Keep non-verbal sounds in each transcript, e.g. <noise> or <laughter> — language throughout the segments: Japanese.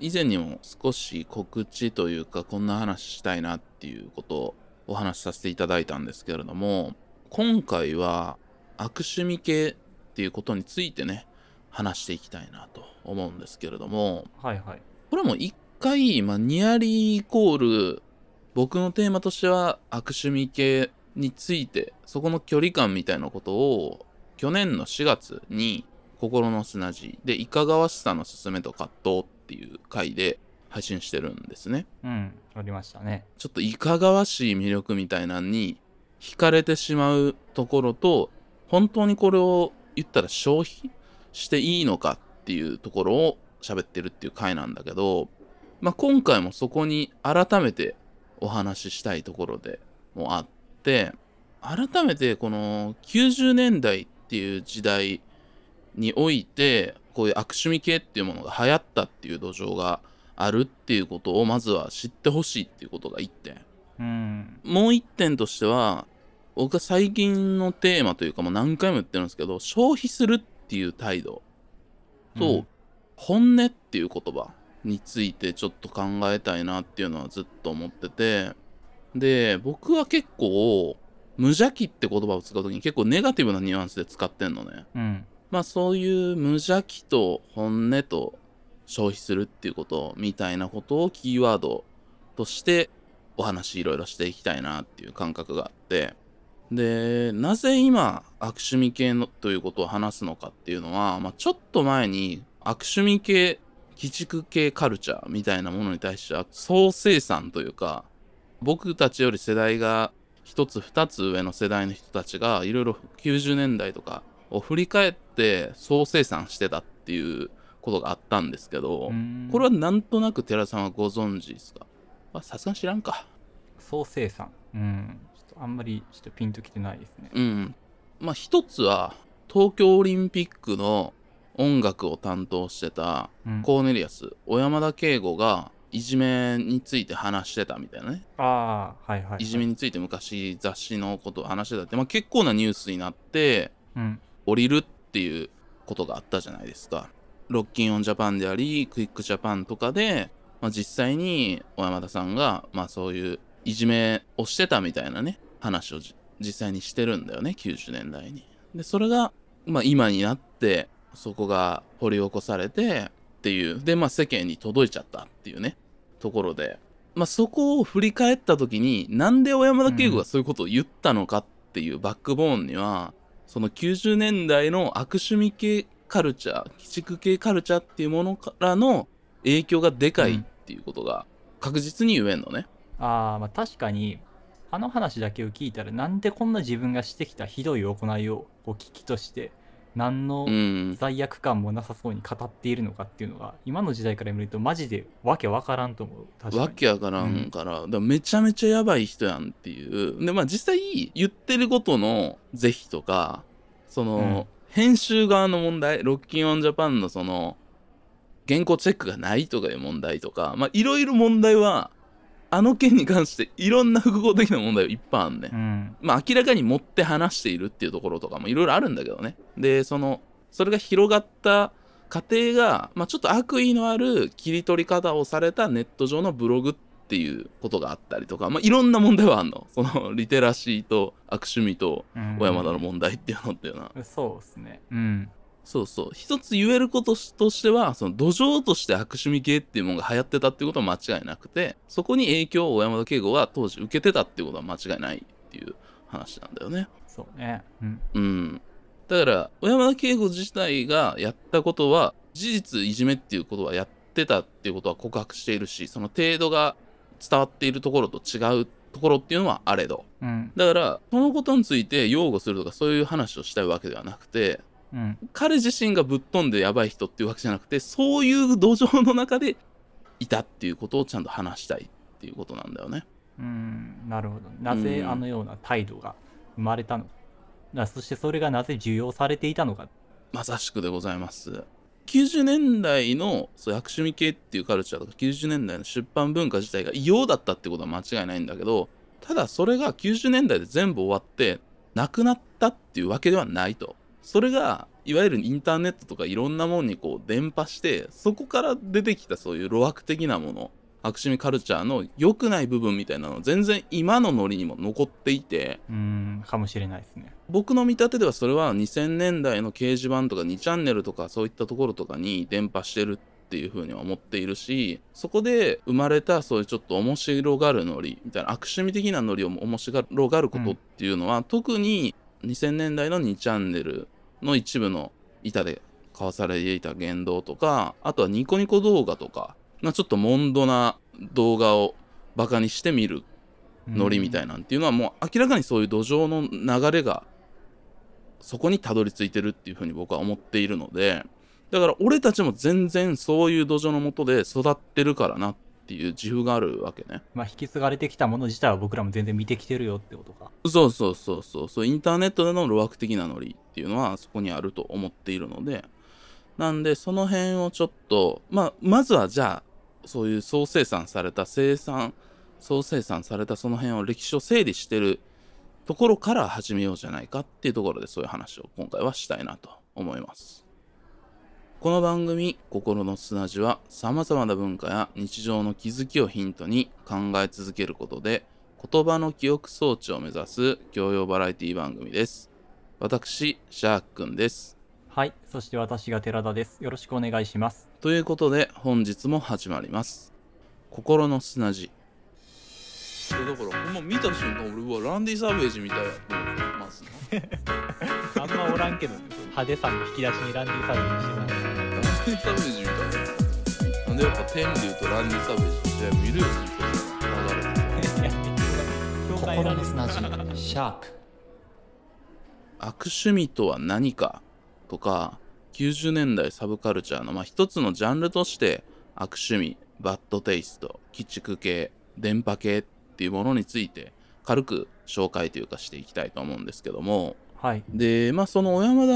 以前にも少し告知というかこんな話したいなっていうことをお話しさせていただいたんですけれども今回は悪趣味系っていうことについてね話していきたいなと思うんですけれどもはいはい。これも一回、まあ、ニアリーイコール僕のテーマとしては悪趣味系についてそこの距離感みたいなことを去年の4月に心の砂地でいかがわしさのすすめと葛藤っていう回で配信してるんですねうん、ありましたね。ちょっといかがわしい魅力みたいなのに惹かれてしまうところと本当にこれを言ったら消費していいのかっていうところを喋ってるっていう回なんだけど、まあ、今回もそこに改めてお話ししたいところでもあって改めてこの90年代っていう時代においてこういう悪趣味系っていうものが流行ったっていう土壌があるっていうことをまずは知ってほしいっていうことが1点うん。もう1点としては僕は最近のテーマというかもう何回も言ってるんですけど消費するっていう態度と、うん本音っていう言葉についてちょっと考えたいなっていうのはずっと思っててで僕は結構無邪気って言葉を使う時に結構ネガティブなニュアンスで使ってんのねうん。まあそういう無邪気と本音と消費するっていうことみたいなことをキーワードとしてお話いろいろしていきたいなっていう感覚があって。でなぜ今悪趣味系のということを話すのかっていうのは、まあ、ちょっと前に悪趣味系鬼畜系カルチャーみたいなものに対しては総生産というか僕たちより世代が一つ二つ上の世代の人たちがいろいろ90年代とかを振り返って総生産してたっていうことがあったんですけど、うんこれはなんとなく寺さんはご存知ですか？あさすがに知らんか総生産。うん。ちょっとあんまりちょっとピンときてないですね。うんまあ一つは東京オリンピックの音楽を担当してたうん、コーネリアス小山田圭吾がいじめについて話してたみたいなねああ、はいはい、はい。いじめについて昔雑誌のことを話してたって、まあ、結構なニュースになってうん。降りるっていうことがあったじゃないですか。ロッキンオンジャパンでありクイックジャパンとかで、まあ、実際に小山田さんが、まあ、そういういじめをしてたみたいなね話を実際にしてるんだよね90年代に。でそれが、まあ、今になってそこが掘り起こされてっていうで、まあ、世間に届いちゃったっていうねところで、まあ、そこを振り返った時になんで小山田圭吾がそういうことを言ったのかっていうバックボーンには、その90年代の悪趣味系カルチャー鬼畜系カルチャーっていうものからの影響がでかいっていうことが確実に言えんのね。ああ、まあ確かに、あの話だけを聞いたら、なんでこんな自分がしてきたひどい行いをこう危機として、何のうん、罪悪感もなさそうに語っているのかっていうのが、今の時代から見ると、マジでわけわからんと思う。確かに。わけわからんから、だからめちゃめちゃやばい人やんっていう。でまあ実際言ってることの是非とかその、編集側の問題ロッキンオンジャパンのその原稿チェックがないとかいう問題とかまあいろいろ問題はあの件に関していろんな複合的な問題はいっぱいあんねんう。ん。まあ明らかに持って話しているっていうところとかもいろいろあるんだけどね。で、その、それが広がった過程が、まあちょっと悪意のある切り取り方をされたネット上のブログっていうことがあったりとか、まあいろんな問題はあんの。そのリテラシーと悪趣味とうん小山田の問題っていうのっていうのは。そうですね。うん。そうそう。一つ言えることとしては、その土壌として悪趣味系っていうものが流行ってたっていうことは間違いなくて、そこに影響を小山田圭吾が当時受けてたっていうことは間違いないっていう話なんだよね。そうね。うん。うん。だから、小山田圭吾自体がやったことは、事実いじめっていうことはやってたっていうことは告白しているし、その程度が伝わっているところと違うところっていうのはあれど。うん。だから、そのことについて擁護するとかそういう話をしたいわけではなくて、うん。彼自身がぶっ飛んでやばい人っていうわけじゃなくて、そういう土壌の中でいたっていうことをちゃんと話したいっていうことなんだよね。うん。なるほど。なぜうんあのような態度が生まれたのか。だそしてそれがなぜ受容されていたのか。まさしくでございます。90年代のそう悪趣味系っていうカルチャーとか90年代の出版文化自体が異様だったってことは間違いないんだけどただそれが90年代で全部終わってなくなったっていうわけではないとそれがいわゆるインターネットとかいろんなもんにこう伝播してそこから出てきたそういう路悪的なもの悪趣味カルチャーの良くない部分みたいなの全然今のノリにも残っていてうんかもしれないですね。僕の見立てではそれは2000年代の掲示板とか2チャンネルとかそういったところとかに伝播してるっていうふうには思っているしそこで生まれたそういうちょっと面白がるノリみたいな悪趣味的なノリを面白がることっていうのは、特に2000年代の2チャンネルの一部の板で交わされていた言動とかあとはニコニコ動画とかなちょっとモンドな動画をバカにして見るノリみたいなんていうのはもう明らかにそういう土壌の流れがそこにたどり着いてるっていうふうに僕は思っているのでだから俺たちも全然そういう土壌のもとで育ってるからなっていう自負があるわけね。まあ引き継がれてきたもの自体は僕らも全然見てきてるよってことか。そうそうそうそうそう。インターネットでの路悪的なノリっていうのはそこにあると思っているので。なんでその辺をちょっとまあまずはじゃあそういう総生産された生産総生産されたその辺を歴史を整理してるところから始めようじゃないかっていうところでそういう話を今回はしたいなと思いますこの番組「心の砂地」はさまざまな文化や日常の気づきをヒントに考え続けることで言葉の記憶装置を目指す教養バラエティ番組です。私シャークくんです。はいそして私が寺田です。よろしくお願いします。ということで本日も始まります。心の砂地だからほんま見た瞬間俺はランディ・サーベージみたいやと思ってますな <laughs> あんまおらんけど派手さの引き出しにランディサービスしてランディ・サーベージみたいななんでやっぱ天竜とランディ・サーベージの？試合見るよ流れてた心の砂地シャープ悪趣味とは何かとか90年代サブカルチャーの、まあ、一つのジャンルとして悪趣味バッドテイスト鬼畜系電波系っていうものについて軽く紹介というかしていきたいと思うんですけども。はい。でまあその小山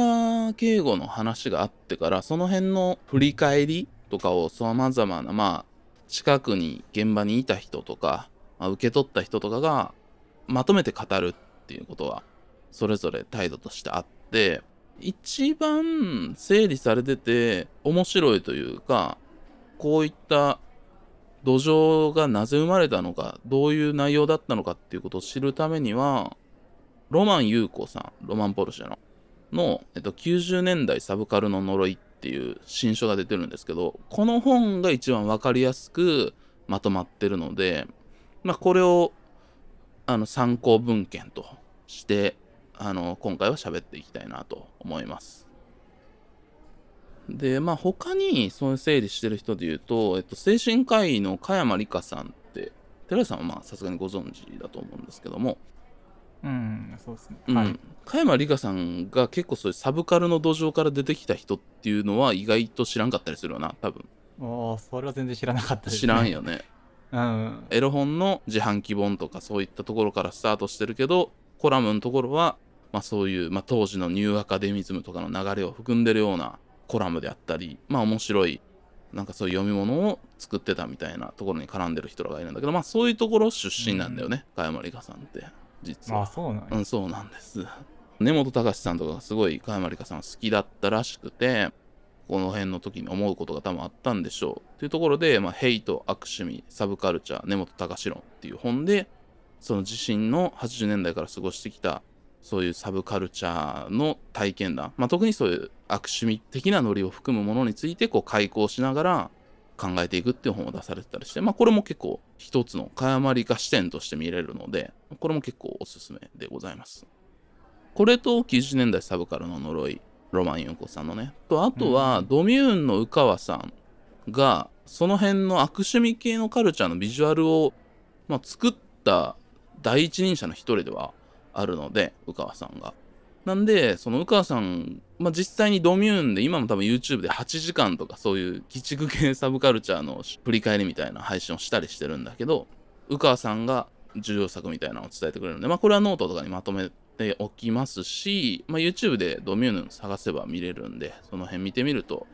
田圭吾の話があってからその辺の振り返りとかをさまざまなまあ近くに現場にいた人とか、まあ、受け取った人とかがまとめて語るっていうことはそれぞれ態度としてあって一番整理されてて面白いというかこういった土壌がなぜ生まれたのかどういう内容だったのかっていうことを知るためにはロマン優子さんロマンポルシェのの、えっと、90年代サブカルの呪いっていう新書が出てるんですけどこの本が一番分かりやすくまとまってるので、まあ、これをあの参考文献としてあの今回は喋っていきたいなと思います。でまあ他にそういう整理してる人で言うと、えっと、精神科医の加山里香さんって寺井さんはまあさすがにご存知だと思うんですけども、うんそうですね、うん。はい。加山里香さんが結構そういうサブカルの土壌から出てきた人っていうのは意外と知らんかったりするよな多分。おーそれは全然知らなかったです、ね、知らんよね。<laughs> うん。エロ本の自販機本とかそういったところからスタートしてるけどコラムのところは、まあ、そういう、まあ、当時のニューアカデミズムとかの流れを含んでるようなコラムであったりまあ面白いなんかそういう読み物を作ってたみたいなところに絡んでる人らがいるんだけどまあそういうところ出身なんだよね、加山里香さんって実はあそうなんやうん、そうなんです。根本隆さんとかがすごい加山里香さん好きだったらしくて、この辺の時に思うことが多分あったんでしょう。というところで、まあ、ヘイト、悪趣味、サブカルチャー、根本隆論っていう本で、その自身の80年代から過ごしてきた、そういうサブカルチャーの体験談、まあ、特にそういう悪趣味的なノリを含むものについて、こう、開講しながら考えていくっていう本を出されてたりして、まあ、これも結構一つの加山里香視点として見れるので、これも結構おすすめでございます。これと90年代サブカルの呪い、ロマン・ユンコさんのね。と、あとは、うんドミューンの宇川さんが、その辺の悪趣味系のカルチャーのビジュアルを、まあ、作った第一人者の一人ではあるので、宇川さんが。なんで、その宇川さん、まあ、実際にドミューンで、今も多分 YouTube で8時間とかそういう鬼畜系サブカルチャーの振り返りみたいな配信をしたりしてるんだけど、宇川さんが重要作みたいなのを伝えてくれるので、まあ、これはノートとかにまとめておきますし、まあ、YouTube で DOMMUNE 探せば見れるんで、その辺見てみると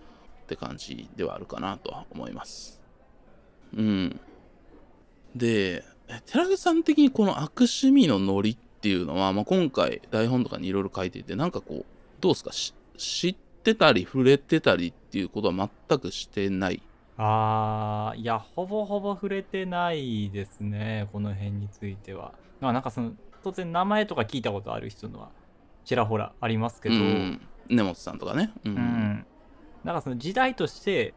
って感じではあるかなとは思います。うん。で、寺口さん的にこの悪趣味のノリっていうのは、まあ、今回台本とかにいろいろ書いていて、なんかこう、どうですか？し知ってたり触れてたりっていうことは全くしてない。あーいやほぼほぼ触れてないですねこの辺については。まあなんかその当然名前とか聞いたことある人のはちらほらありますけど、うん。根本さんとかね。うん、うん。なんかその時代として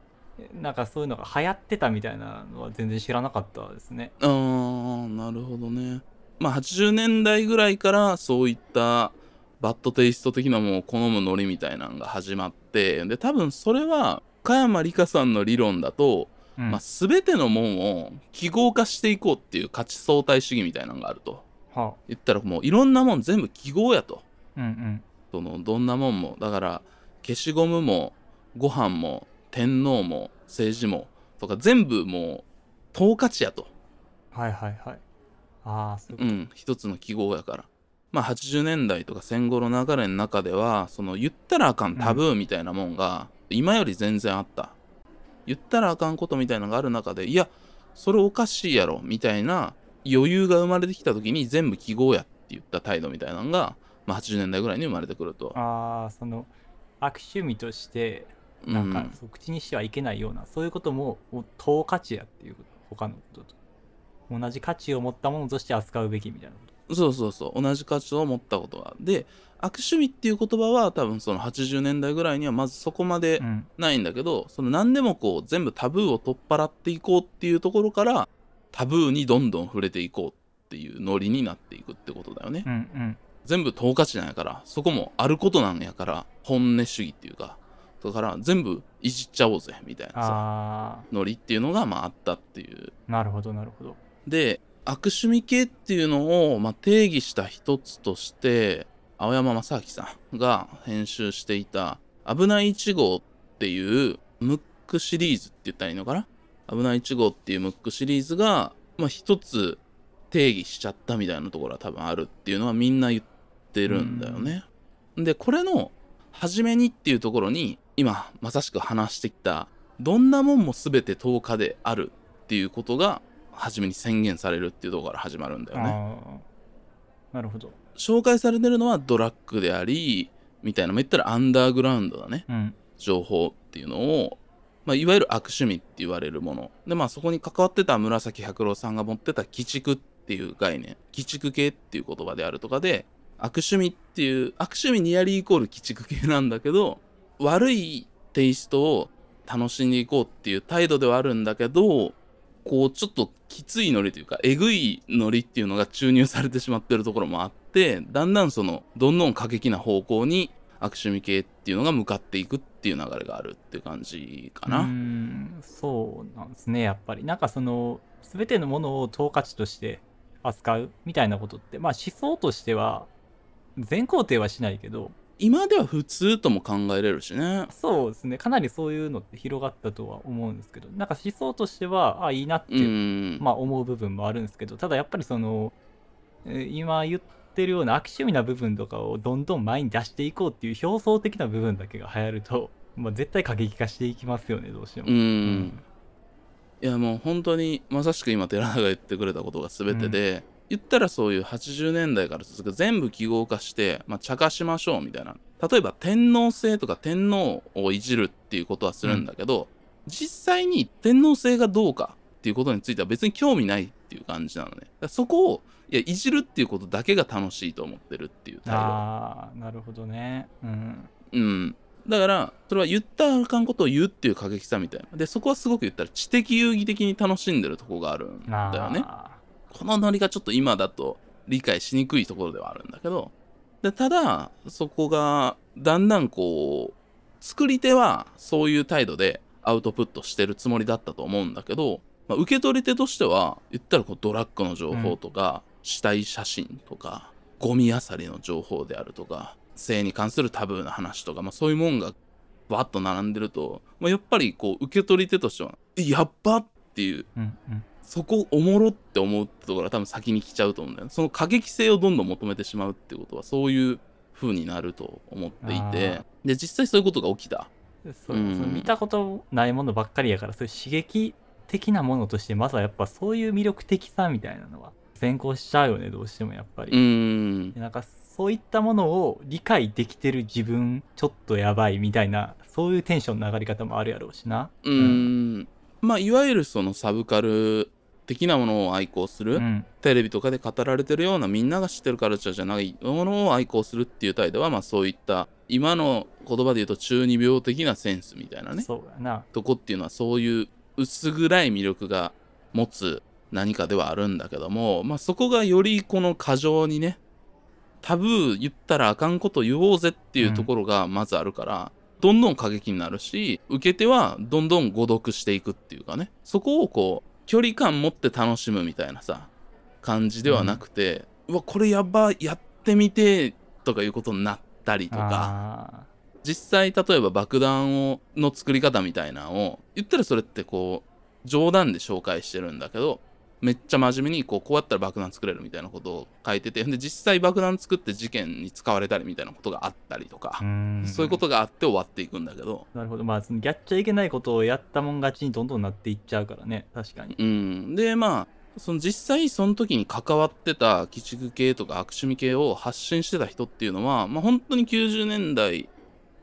なんかそういうのが流行ってたみたいなのは全然知らなかったですね。あーなるほどねまあ80年代ぐらいからそういったバッドテイスト的なものを好むノリみたいなのが始まってで多分それは加山里香さんの理論だと、うん。まあ、全てのもんを記号化していこうっていう価値相対主義みたいなのがあると。は言ったらもういろんなもん全部記号やと。うんうん。そのどんなもんも。だから消しゴムもご飯も天皇も政治もとか全部もう等価値やと。はいはいはいああそういうん一つの記号やから。まあ80年代とか戦後の流れの中ではその言ったらあかんタブーみたいなもんが今より全然あった、言ったらあかんことみたいなのがある中でいやそれおかしいやろみたいな余裕が生まれてきた時に全部記号やって言った態度みたいなのが、まあ、80年代ぐらいに生まれてくると。とああその悪趣味としてなんか、そう口にしてはいけないようなそういうことももう等価値やっていうこと他のことと同じ価値を持ったものとして扱うべきみたいな。ことそうそうそう同じ価値を持ったことが。で悪趣味っていう言葉は多分その80年代ぐらいにはまずそこまでうん。ないんだけど、その何でもこう全部タブーを取っ払っていこうっていうところからタブーにどんどん触れていこうっていうノリになっていくってことだよね、うんうん。全部等価値なんやからそこもあることなんやから本音主義っていうかだから全部いじっちゃおうぜみたいなさあノリっていうのがまああったっていう。あなるほどなるほどで悪趣味系っていうのを、まあ、定義した一つとして青山正明さんが編集していた「危ない1号」っていうムックシリーズって言ったらいいのかな？危ない1号っていうムックシリーズが、まあ、一つ定義しちゃったみたいなところは多分あるっていうのはみんな言ってるんだよね。でこれの初めにっていうところに今まさしく話してきたどんなもんも全て10日であるっていうことが初めに宣言されるっていうところから始まるんだよね。なるほど。紹介されてるのはドラッグでありみたいなまあ言ったらアンダーグラウンドだね。うん。情報っていうのを、まあ、いわゆる悪趣味って言われるもの。でまあそこに関わってた紫百郎さんが持ってた鬼畜っていう概念。鬼畜系っていう言葉であるとかで悪趣味っていう悪趣味ニアリーイコール鬼畜系なんだけど悪いテイストを楽しんでいこうっていう態度ではあるんだけどこうちょっときついノリというかえぐいノリっていうのが注入されてしまってるところもあってだんだんそのどんどん過激な方向に悪趣味系っていうのが向かっていくっていう流れがあるっていう感じかな。うんそうなんですねやっぱりなんかその全てのものを等価値として扱うみたいなことってまあ思想としては全肯定はしないけど今では普通とも考えれるしね。そうですねかなりそういうのって広がったとは思うんですけどなんか思想としてはあいいなってう、ん。まあ思う部分もあるんですけどただやっぱりそのえー今言ってるような悪趣味な部分とかをどんどん前に出していこうっていう表層的な部分だけが流行ると、<laughs> まあ、絶対過激化していきますよねどうしても。うん。いやもう本当にまさしく今寺田が言ってくれたことが全てで、言ったらそういう80年代から続く全部記号化して、まあ、茶化しましょうみたいな。例えば天皇制とか天皇をいじるっていうことはするんだけど、実際に天皇制がどうかっていうことについては別に興味ないっていう感じなのね。そこをいやいじるっていうことだけが楽しいと思ってるっていう態度ああなるほどね。うん。うん。だから、それは言ったらあかんことを言うっていう過激さみたいな。で、そこはすごく言ったら知的遊戯的に楽しんでるとこがあるんだよね。あこのノリがちょっと今だと理解しにくいところではあるんだけど、でただ、そこがだんだんこう、作り手はそういう態度でアウトプットしてるつもりだったと思うんだけど、まあ、受け取り手としては、言ったらこうドラッグの情報とか、死体写真とか、ゴミ漁りの情報であるとか、性に関するタブーな話とか、まあ、そういうもんがバッと並んでると、まあ、やっぱりこう受け取り手としては、えやっばっていうそこおもろって思うところが多分先に来ちゃうと思うんだよね。その過激性をどんどん求めてしまうってことはそういう風になると思っていて。あで実際そういうことが起きた。そううん。見たことないものばっかりやからそういう刺激的なものとしてまずはやっぱそういう魅力的さみたいなのは先行しちゃうよねどうしてもやっぱり。う。ーん。でなんかそういったものを理解できてる自分ちょっとやばいみたいなそういうテンションの上がり方もあるやろうしな。うーんまあいわゆるそのサブカル的なものを愛好する、うん。テレビとかで語られてるようなみんなが知ってるカルチャーじゃないものを愛好するっていう態度はまあそういった今の言葉で言うと中二病的なセンスみたいなね。そうやな。とこっていうのはそういう薄暗い魅力が持つ何かではあるんだけどもまあそこがよりこの過剰にねタブー言ったらあかんこと言おうぜっていうところがまずあるから、どんどん過激になるし受け手はどんどん誤読していくっていうかねそこをこう距離感持って楽しむみたいなさ感じではなくて、うわこれやばいやってみてとかいうことになったりとか。あ実際例えば爆弾をの作り方みたいなのを言ったらそれってこう冗談で紹介してるんだけどめっちゃ真面目にこうこうやったら爆弾作れるみたいなことを書いててで実際爆弾作って事件に使われたりみたいなことがあったりとかそういうことがあって終わっていくんだけど。なるほど。まあそのやっちゃいけないことをやったもん勝ちにどんどんなっていっちゃうからね。確かに。うん。でまあその実際その時に関わってた鬼畜系とか悪趣味系を発信してた人っていうのは、まあ、本当に90年代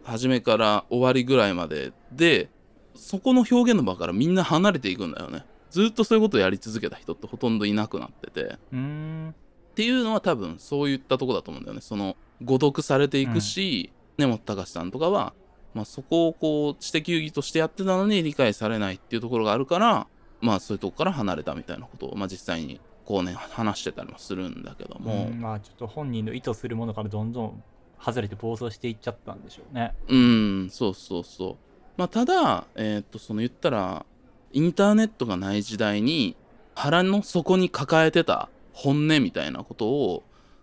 初めから終わりぐらいまででそこの表現の場からみんな離れていくんだよねずっとそういうことをやり続けた人ってほとんどいなくなってて。っていうのは多分そういったとこだと思うんだよね。その誤読されていくし、根本隆さんとかは、まあ、そこをこう知的遊戯としてやってたのに理解されないっていうところがあるからまあそういうとこから離れたみたいなことを、まあ、実際にこうね話してたりもするんだけども、うんまあちょっと本人の意図するものからどんどん外れて暴走していっちゃったんでしょうね。うん、そうそうそう。まあ、ただ、えーっと、その言ったら、インターネットがない時代に、腹の底に抱えてた本音みたいなことを、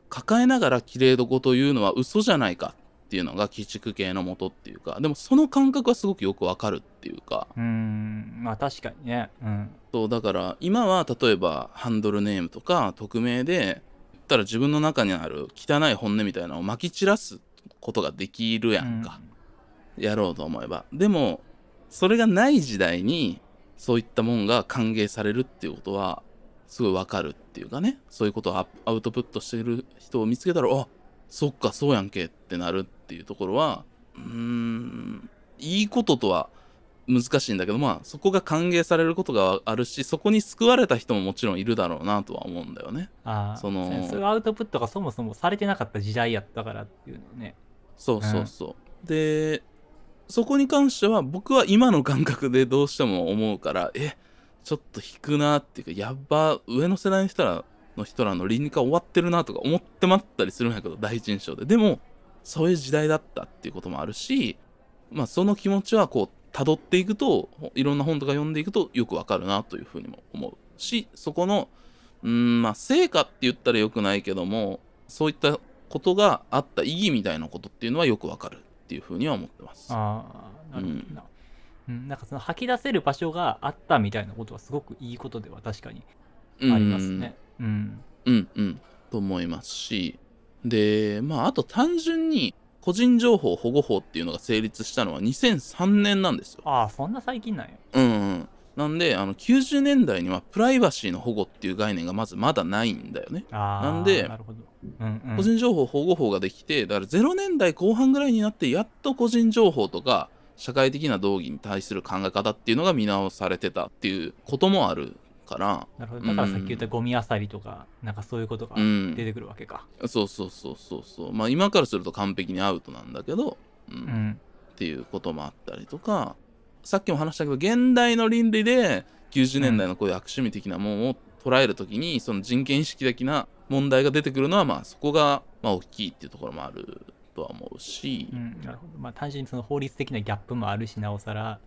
抱えながら綺麗どこというのは嘘じゃないかっていうのが、鬼畜系のもとっていうか、でもその感覚はすごくよくわかるっていうか、うーんまあ確かにね。うん。そう、だから、今は例えば、ハンドルネームとか、匿名で、言ったら自分の中にある汚い本音みたいなのを撒き散らすことができるやんか。やろうと思えば。でもそれがない時代にそういったもんが歓迎されるっていうことはすごいわかるっていうかね。そういうことをアアウトプットしてる人を見つけたらあそっかそうやんけってなるっていうところはうーんいいこととは難しいんだけどまあそこが歓迎されることがあるしそこに救われた人ももちろんいるだろうなとは思うんだよね。ああそのそういうアウトプットがそもそもされてなかった時代やったからっていうのね。そうそうそう。で、そこに関しては僕は今の感覚でどうしても思うから、え、ちょっと引くなっていうか、やっば、上の世代の人らの人らの倫理化終わってるなとか思ってまったりするんやけど、第一印象で。でも、そういう時代だったっていうこともあるし、まあその気持ちはこう、辿っていくと、いろんな本とか読んでいくとよくわかるなというふうにも思うし、そこの、うん、まあ成果って言ったらよくないけども、そういったことがあった意義みたいなことっていうのはよくわかるっていうふうには思ってます。ああなるほどな、うんなんかその吐き出せる場所があったみたいなことはすごくいいことでは確かにうんありますねうんうんうん。と思いますし、で、まああと単純に個人情報保護法っていうのが成立したのは2003年なんですよ。ああそんな最近なんやうんうん。なんで、あの90年代にはプライバシーの保護っていう概念がまずまだないんだよね。なんでうんうん、個人情報保護法ができてだから0年代後半ぐらいになってやっと個人情報とか社会的な道義に対する考え方っていうのが見直されてたっていうこともあるから。なるほど。だからさっき言ったゴミあさりとか、なんかそういうことがうん。出てくるわけか。そうそうそうそうそう。まあ今からすると完璧にアウトなんだけど、うん。うん。っていうこともあったりとかさっきも話したけど現代の倫理で90年代のこういう悪趣味的なものを捉えるときに、その人権意識的な問題が出てくるのはまあそこがまあ大きいっていうところもあるとは思うし、うん、なるほど。まあ単純にその法律的なギャップもあるしなおさら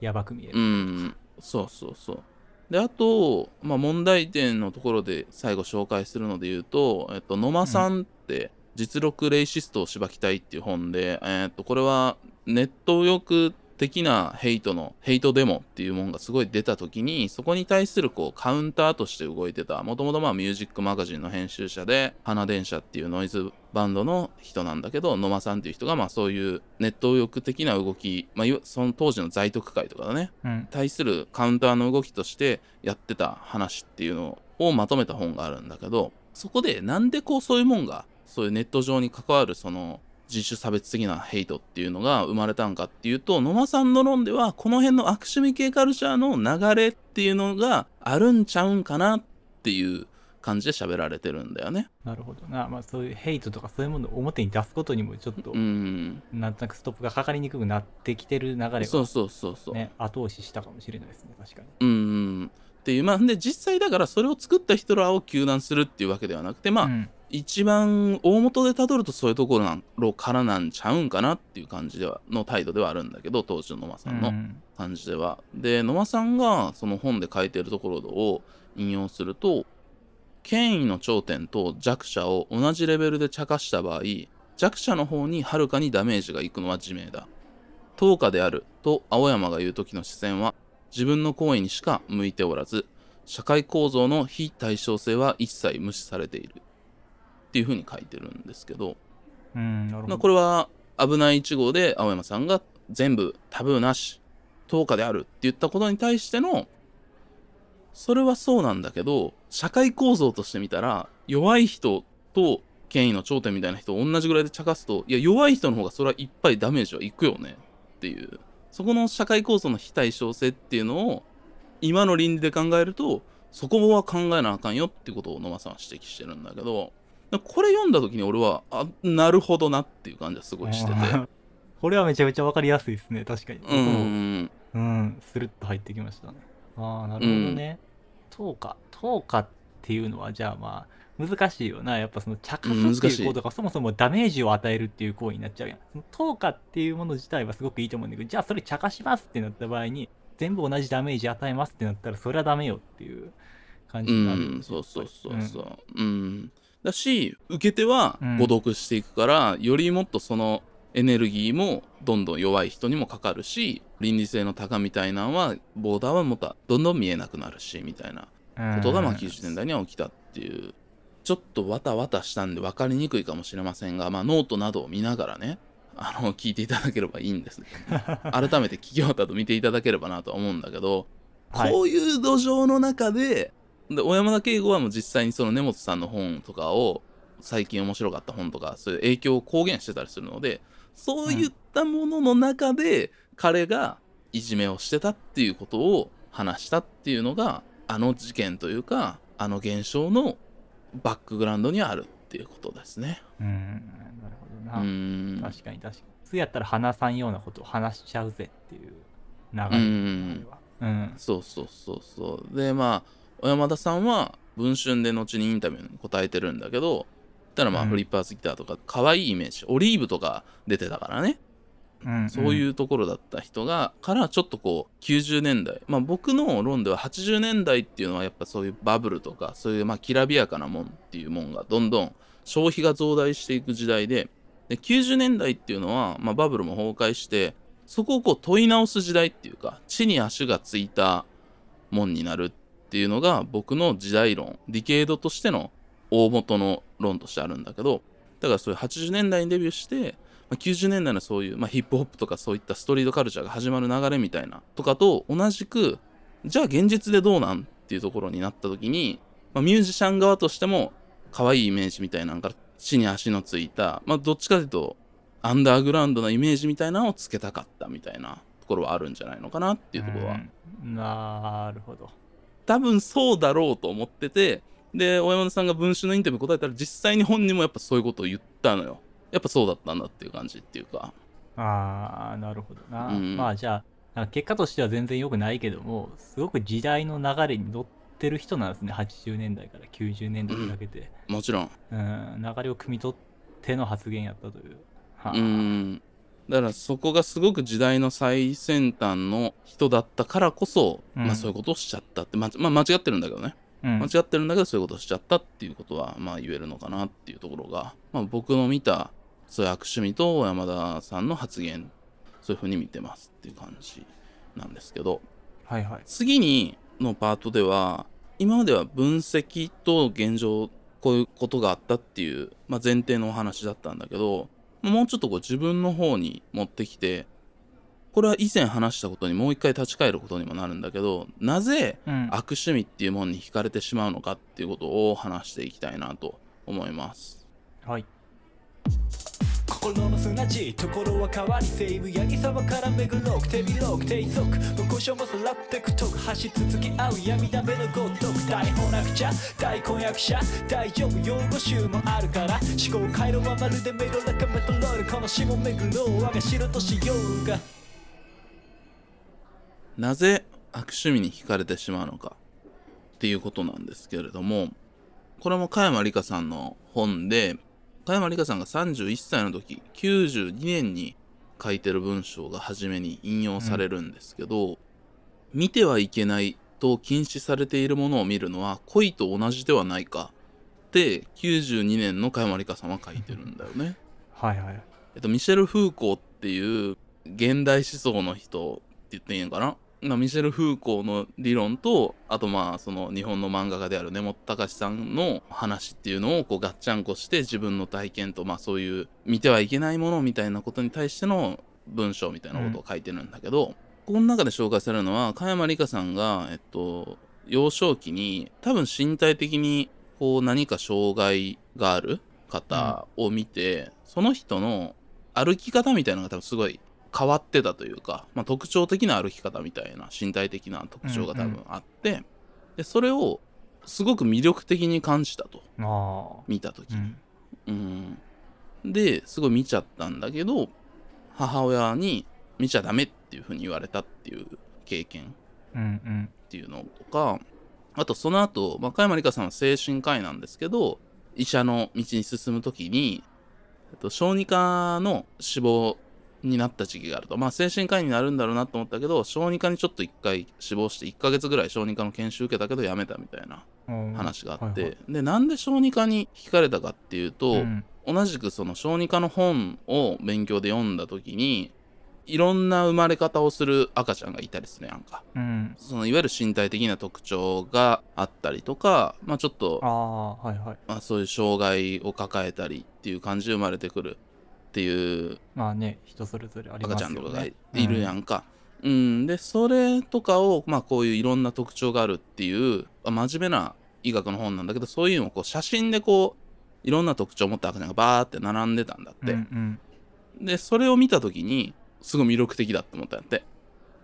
やばく見える、うん、そうそうそう。で、あと、まあ、問題点のところで最後紹介するので言うと、えっと、野間さんって、実録レイシストをしばきたいっていう本で、えっと、これはネット右翼的なヘイトの、ヘイトデモっていうものがすごい出た時に、そこに対するこうカウンターとして動いてた、もともとまあミュージックマガジンの編集者で、花電車っていうノイズバンドの人なんだけど、野間さんっていう人がまあそういうネット右翼的な動き、まあその当時の在特会とかだね、うん。対するカウンターの動きとしてやってた話っていうのをまとめた本があるんだけどそこでなんでこうそういうもんがそういうネット上に関わるその人種差別的なヘイトっていうのが生まれたんかっていうと野間さんの論ではこの辺の悪趣味系カルチャーの流れっていうのがあるんちゃうんかなっていう感じで喋られてるんだよね。なるほどな。まあそういうヘイトとかそういうものを表に出すことにもちょっと、うんなんとなくストップがかかりにくくなってきてる流れが、そうそうそうそう。ね、後押ししたかもしれないですね、確かに。うんうんっていうまあで実際だからそれを作った人らを糾弾するっていうわけではなくてまあ、うん一番大元でたどるとそういうところなんろからなんちゃうんかなっていう感じではの態度ではあるんだけど当時の野間さんのうん感じでは。で野間さんがその本で書いてるところを引用すると権威の頂点と弱者を同じレベルで茶化した場合弱者の方にはるかにダメージがいくのは自明だ。等価であると青山が言う時の視線は自分の行為にしか向いておらず社会構造の非対称性は一切無視されているっていうふうに書いてるんですけど、うん、なる。これは危ない1号で青山さんが全部タブーなし等価であるって言ったことに対してのそれはそうなんだけど社会構造として見たら弱い人と権威の頂点みたいな人を同じぐらいで茶化すといや弱い人の方がそれはいっぱいダメージはいくよねっていうそこの社会構造の非対称性っていうのを今の倫理で考えるとそこは考えなあかんよってことを野間さんは指摘してるんだけどこれ読んだ時に俺はあなるほどなっていう感じはすごいしてて <laughs> これはめちゃめちゃわかりやすいですね、確かに。うんうんうん、スルッと入ってきましたね。ああ、なるほどね。10日、10日っていうのは、じゃあまあ、難しいよな。やっぱその茶化すっていうい行動がそもそもダメージを与えるっていう行為になっちゃうやん。その10日っていうもの自体はすごくいいと思うんだけど、じゃあそれ茶化しますってなった場合に、全部同じダメージ与えますってなったら、それはダメよっていう感じうになるん、そうそうそうそう。うん。だし、受け手はうん。誤読していくから、よりもっとそのエネルギーもどんどん弱い人にもかかるし、倫理性の高みたいなのは、ボーダーはまたどんどん見えなくなるし、みたいなうんことがまあ90年代には起きたっていう。ちょっとわたわたしたんで分かりにくいかもしれませんが、まあ、ノートなどを見ながらね、あの、聞いていただければいいんです <laughs> 改めて聞き終わった後見ていただければなとは思うんだけど、はい。こういう土壌の中で、で小山田圭吾はもう実際にその根本さんの本とかを、最近面白かった本とか、そういう影響を公言してたりするので、そういったものの中で、彼がいじめをしてたっていうことを話したっていうのが、あの事件というか、あの現象のバックグラウンドにあるっていうことですね。うん、なるほどな。うーん。確かに確かに。普通やったら話さんようなことを話しちゃうぜっていう流れ。うんうん。そうそうそうそう。で、まあ、小山田さんは、文春で後にインタビューに答えてるんだけど、たらまあ、うん。フリッパーズギターとか、可愛いイメージ、オリーブとか出てたからね、うん、そういううところだった人が、からちょっとこう、90年代、まあ僕の論では80年代っていうのはやっぱそういうバブルとか、そういうまあきらびやかなもんっていうもんがどんどん消費が増大していく時代で、で90年代っていうのは、まあ、バブルも崩壊してそこをこう問い直す時代っていうか地に足がついたもんになるってていうのが僕の時代論ディケードとしての大元の論としてあるんだけどだからそういう80年代にデビューして、まあ、90年代のそういう、まあ、ヒップホップとかそういったストリートカルチャーが始まる流れみたいなとかと同じくじゃあ現実でどうなんっていうところになった時に、まあ、ミュージシャン側としても可愛いイメージみたいなのか地に足のついた、まあ、どっちかというとアンダーグラウンドなイメージみたいなのをつけたかったみたいなところはあるんじゃないのかなっていうところは、なるほど。多分そうだろうと思っててで大山田さんが文春のインタビューに答えたら実際に本人もやっぱそういうことを言ったのよやっぱそうだったんだっていう感じっていうかああ、なるほどな。うんまあじゃあ、なんか結果としては全然良くないけども、すごく時代の流れに乗ってる人なんですね。80年代から90年代にかけて。もちろんうん、流れを汲み取っての発言やったという。はあうんだからそこがすごく時代の最先端の人だったからこそ、うん。まあそういうことをしちゃったって、ままあ間違ってるんだけどね。うん。間違ってるんだけどそういうことをしちゃったっていうことはまあ言えるのかなっていうところが、まあ、僕の見たそういう悪趣味と山田さんの発言そういうふうに見てますっていう感じなんですけど。はいはい。次にのパートでは今までは分析と現状こういうことがあったっていう、まあ、前提のお話だったんだけどもうちょっとこう自分の方に持ってきてこれは以前話したことにもう一回立ち返ることにもなるんだけどなぜうん。悪趣味っていうものに惹かれてしまうのかっていうことを話していきたいなと思います。はい。心の砂地ところは変わり西武八木沢から巡ろう手広く低速無故障もさらってくとく走り続き合う闇だめのごとく大翻訳者大婚約者大丈夫用語集もあるから思考回路はまるでメロラカメトロールこの下巡ろう我が城としようがなぜ悪趣味に惹かれてしまうのかっていうことなんですけれどもこれも加山里香さんの本で加山里香さんが31歳の時92年に書いてる文章が初めに引用されるんですけど、見てはいけないと禁止されているものを見るのは恋と同じではないかって92年の加山里香さんは書いてるんだよね。はいはいえっと、ミシェル・フーコーっていう現代思想の人って言っていいのかな？まあミシェル・フーコーの理論とあとまあその日本の漫画家である根本隆さんの話っていうのをこうガッチャンコして自分の体験とまあそういう見てはいけないものみたいなことに対しての文章みたいなことを書いてるんだけど、この中で紹介されるのは加山里香さんがえっと幼少期に多分身体的にこう何か障害がある方を見て、その人の歩き方みたいなのが多分すごい変わってたというか、まあ、特徴的な歩き方みたいな身体的な特徴が多分あって、でそれをすごく魅力的に感じたと。あ見た時。に、ん。うん、ですごい見ちゃったんだけど母親に見ちゃダメっていう風に言われたっていう経験うんうん。っていうのとかあとその後、まあ、加山里香さんは精神科医なんですけど医者の道に進む時に、えっと、小児科の死亡になった時期があると。まあ精神科医になるんだろうなと思ったけど小児科にちょっと1回死亡して1ヶ月ぐらい小児科の研修受けたけど辞めたみたいなうん話があって、はいはい。でなんで小児科に惹かれたかっていうと、うん。同じくその小児科の本を勉強で読んだ時にいろんな生まれ方をする赤ちゃんがいたりするやんか。うん。そのいわゆる身体的な特徴があったりとか、まあ、ちょっとああはいはい。まあ、そういう障害を抱えたりっていう感じで生まれてくるっていう。まあね人それぞれありますよね。赤ちゃんとかがいるやんか。うん、でそれとかを、まあ、こういういろんな特徴があるっていうまあ真面目な医学の本なんだけどそういうのをこう写真でこういろんな特徴を持った赤ちゃんがバーって並んでたんだっうんて。うん。でそれを見た時にすごい魅力的だって思ったんやって。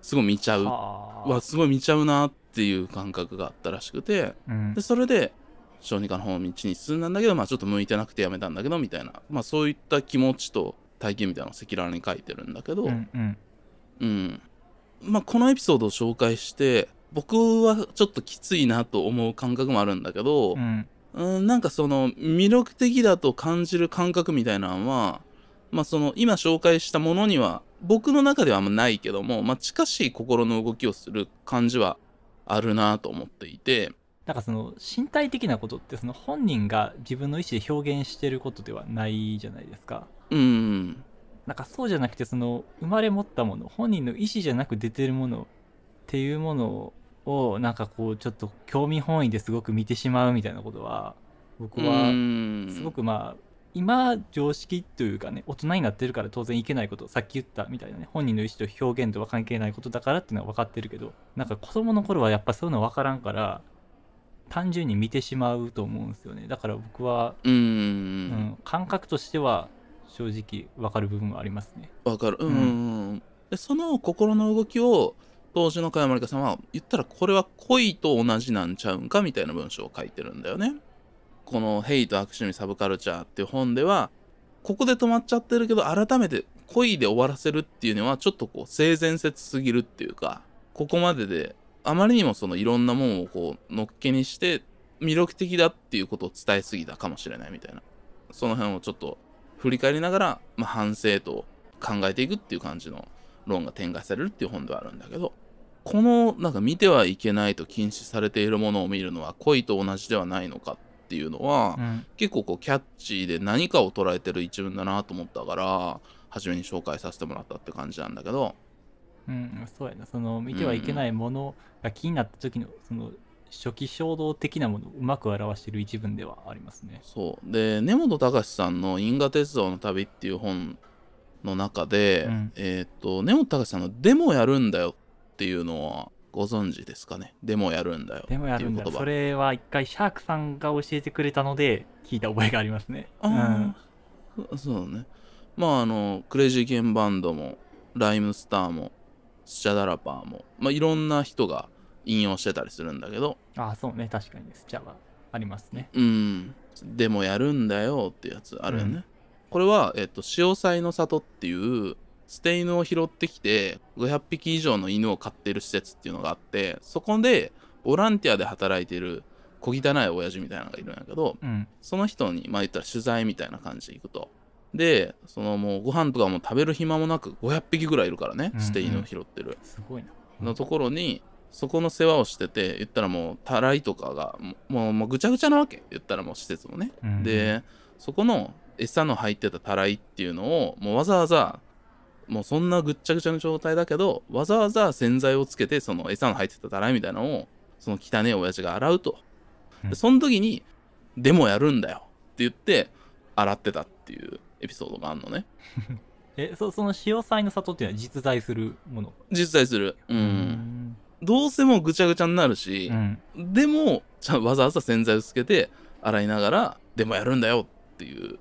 すごい見ちゃう。はあ。わすごい見ちゃうなっていう感覚があったらしくて。うん。でそれで小児科の方の道に進んだんだけどまあちょっと向いてなくてやめたんだけどみたいなまあそういった気持ちと体験みたいなのを赤裸々に書いてるんだけど、うんうん。うん。まあこのエピソードを紹介して僕はちょっときついなと思う感覚もあるんだけど、うん。うん、なんかその魅力的だと感じる感覚みたいなのは、まあその今紹介したものには僕の中ではあんまないけども、まあ近しい心の動きをする感じはあるなと思っていて、なんかその身体的なことってその本人が自分の意思で表現してることではないじゃないですか。うん、なんかそうじゃなくてその生まれ持ったもの本人の意思じゃなく出てるものっていうものをなんかこうちょっと興味本位ですごく見てしまうみたいなことは僕はうんすごくまあ今常識というかね大人になってるから当然いけないことさっき言ったみたいなね本人の意思と表現とは関係ないことだからっていうのは分かってるけどなんか子供の頃はやっぱそういうの分からんから単純に見てしまうと思うんですよね。だから僕は、うん、うん、感覚としては正直分かる部分はありますね。わかる。うん、うんうんでその心の動きを当時の加山里香さんは言ったらこれは恋と同じなんちゃうんかみたいな文章を書いてるんだよね。この「ヘイト悪趣味サブカルチャー」っていう本ではここで止まっちゃってるけど改めて恋で終わらせるっていうのはちょっとこう性善説すぎるっていうかここまでであまりにもそのいろんなもんをこうのっけにして魅力的だっていうことを伝えすぎたかもしれないみたいな。その辺をちょっと振り返りながら、まあ、反省と考えていくっていう感じの論が展開されるっていう本ではあるんだけどこのなんか見てはいけないと禁止されているものを見るのは恋と同じではないのかっていうのは、うん。結構こうキャッチーで何かを捉えてる一文だなと思ったから初めに紹介させてもらったって感じなんだけどうん、そうやな。その見てはいけないものが気になった時のその初期衝動的なものをうまく表している一文ではありますね。そう。で根本隆さんの「因果鉄道の旅」っていう本の中で、うん。えっ、と根本隆さんの「デモやるんだよ」っていうのはご存知ですかね？デモやるんだよっていう言葉。でもやるんだそれは一回シャークさんが教えてくれたので聞いた覚えがありますね。うん。ああ、そうだね。まああのクレイジーケンバンドもライムスターもスチャダラパーも、まあ、いろんな人が引用してたりするんだけど。ああそうね。確かにスチャはありますね。うん。でもやるんだよってやつあるよね、うん。これは、えっと、潮騒の里っていう捨て犬を拾ってきて500匹以上の犬を飼ってる施設っていうのがあってそこでボランティアで働いてる小汚い親父みたいなのがいるんやけどうん。その人にまあ言ったら取材みたいな感じで行くとでそのもうご飯とかも食べる暇もなく500匹ぐらいいるからねうん捨て犬を拾ってる、すごいな。のところにそこの世話をしてて言ったらもうたらいとかがもうもうぐちゃぐちゃなわけ。言ったらもう施設もね、うんでそこの餌の入ってたたらいっていうのをもうわざわざもうそんなぐっちゃぐちゃの状態だけどわざわざ洗剤をつけてその餌の入ってたたらいみたいなのをその汚い親父が洗うと、うん。でその時に「でもやるんだよ」って言って洗ってたっていうエピソードがあるのね。<laughs> えそその潮騒の里っていうのは実在するもの？実在する。う、うん。どうせもうぐちゃぐちゃになるし、うん。でもちゃんわざわざ洗剤をつけて洗いながらでもやるんだよっていう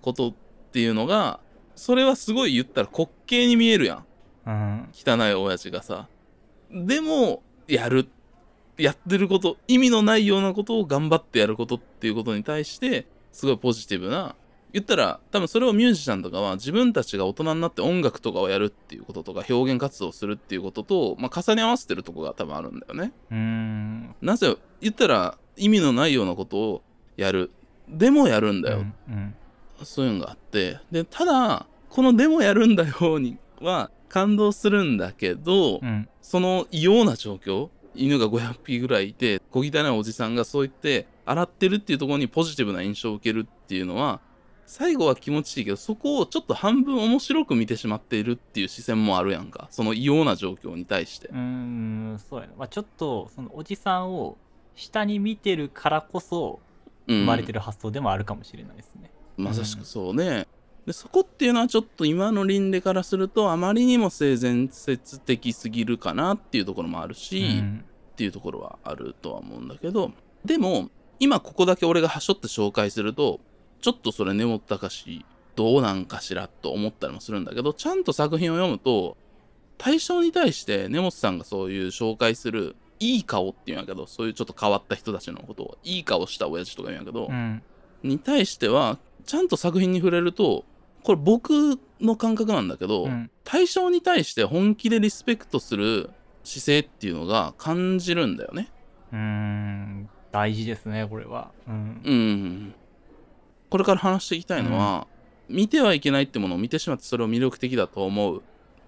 ことっていうのがそれはすごい言ったら滑稽に見えるやん。うん。汚い親父がさ。でもやるやってること意味のないようなことを頑張ってやることっていうことに対してすごいポジティブな言ったら多分それをミュージシャンとかは自分たちが大人になって音楽とかをやるっていうこととか表現活動をするっていうことと、まあ、重ね合わせてるとこが多分あるんだよね。うん。なぜ言ったら意味のないようなことをやるでもやるんだよ、うんそういうのがあって。でただこの「でもやるんだよ」には感動するんだけど、うんその異様な状況犬が500匹ぐらいいて小汚いおじさんがそう言って洗ってるっていうところにポジティブな印象を受けるっていうのは最後は気持ちいいけどそこをちょっと半分面白く見てしまっているっていう視線もあるやんか。その異様な状況に対して。う。んそうやな、まあ、ちょっとそのおじさんを下に見てるからこそうん。生まれてる発想でもあるかもしれないですね、まさしくそうね。でそこっていうのはちょっと今の倫理からするとあまりにも性善説的すぎるかなっていうところもあるし、うん。っていうところはあるとは思うんだけど。でも今ここだけ俺がはしょって紹介するとちょっとそれ根本隆どうなんかしらと思ったりもするんだけどちゃんと作品を読むと対象に対して根本さんがそういう紹介するいい顔っていうんやけどそういうちょっと変わった人たちのことをいい顔した親父とか言うんやけど、うん。に対してはちゃんと作品に触れるとこれ僕の感覚なんだけど、うん。対象に対して本気でリスペクトする姿勢っていうのが感じるんだよね。うん。大事ですねこれは。うん。うん。これから話していきたいのは、見てはいけないってものを見てしまってそれを魅力的だと思う。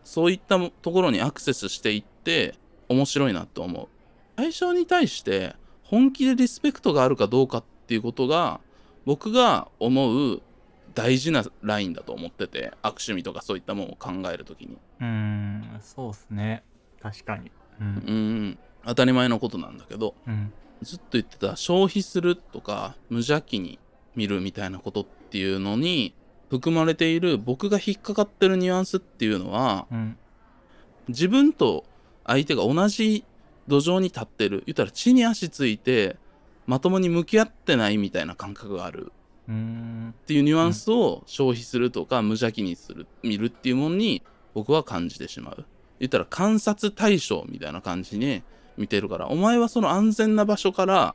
そういったところにアクセスしていって面白いなと思う。対象に対して本気でリスペクトがあるかどうかっていうことが僕が思う大事なラインだと思ってて悪趣味とかそういったものを考えるときに。うんそうっすね。確かに。うん。うん。当たり前のことなんだけどうん。ずっと言ってた消費するとか無邪気に見るみたいなことっていうのに含まれている僕が引っかかってるニュアンスっていうのはうん。自分と相手が同じ土壌に立ってる言ったら地に足ついてまともに向き合ってないみたいな感覚がある。うん。っていうニュアンスを消費するとか無邪気にする見るっていうものに僕は感じてしまう。言ったら観察対象みたいな感じに見てるからお前はその安全な場所から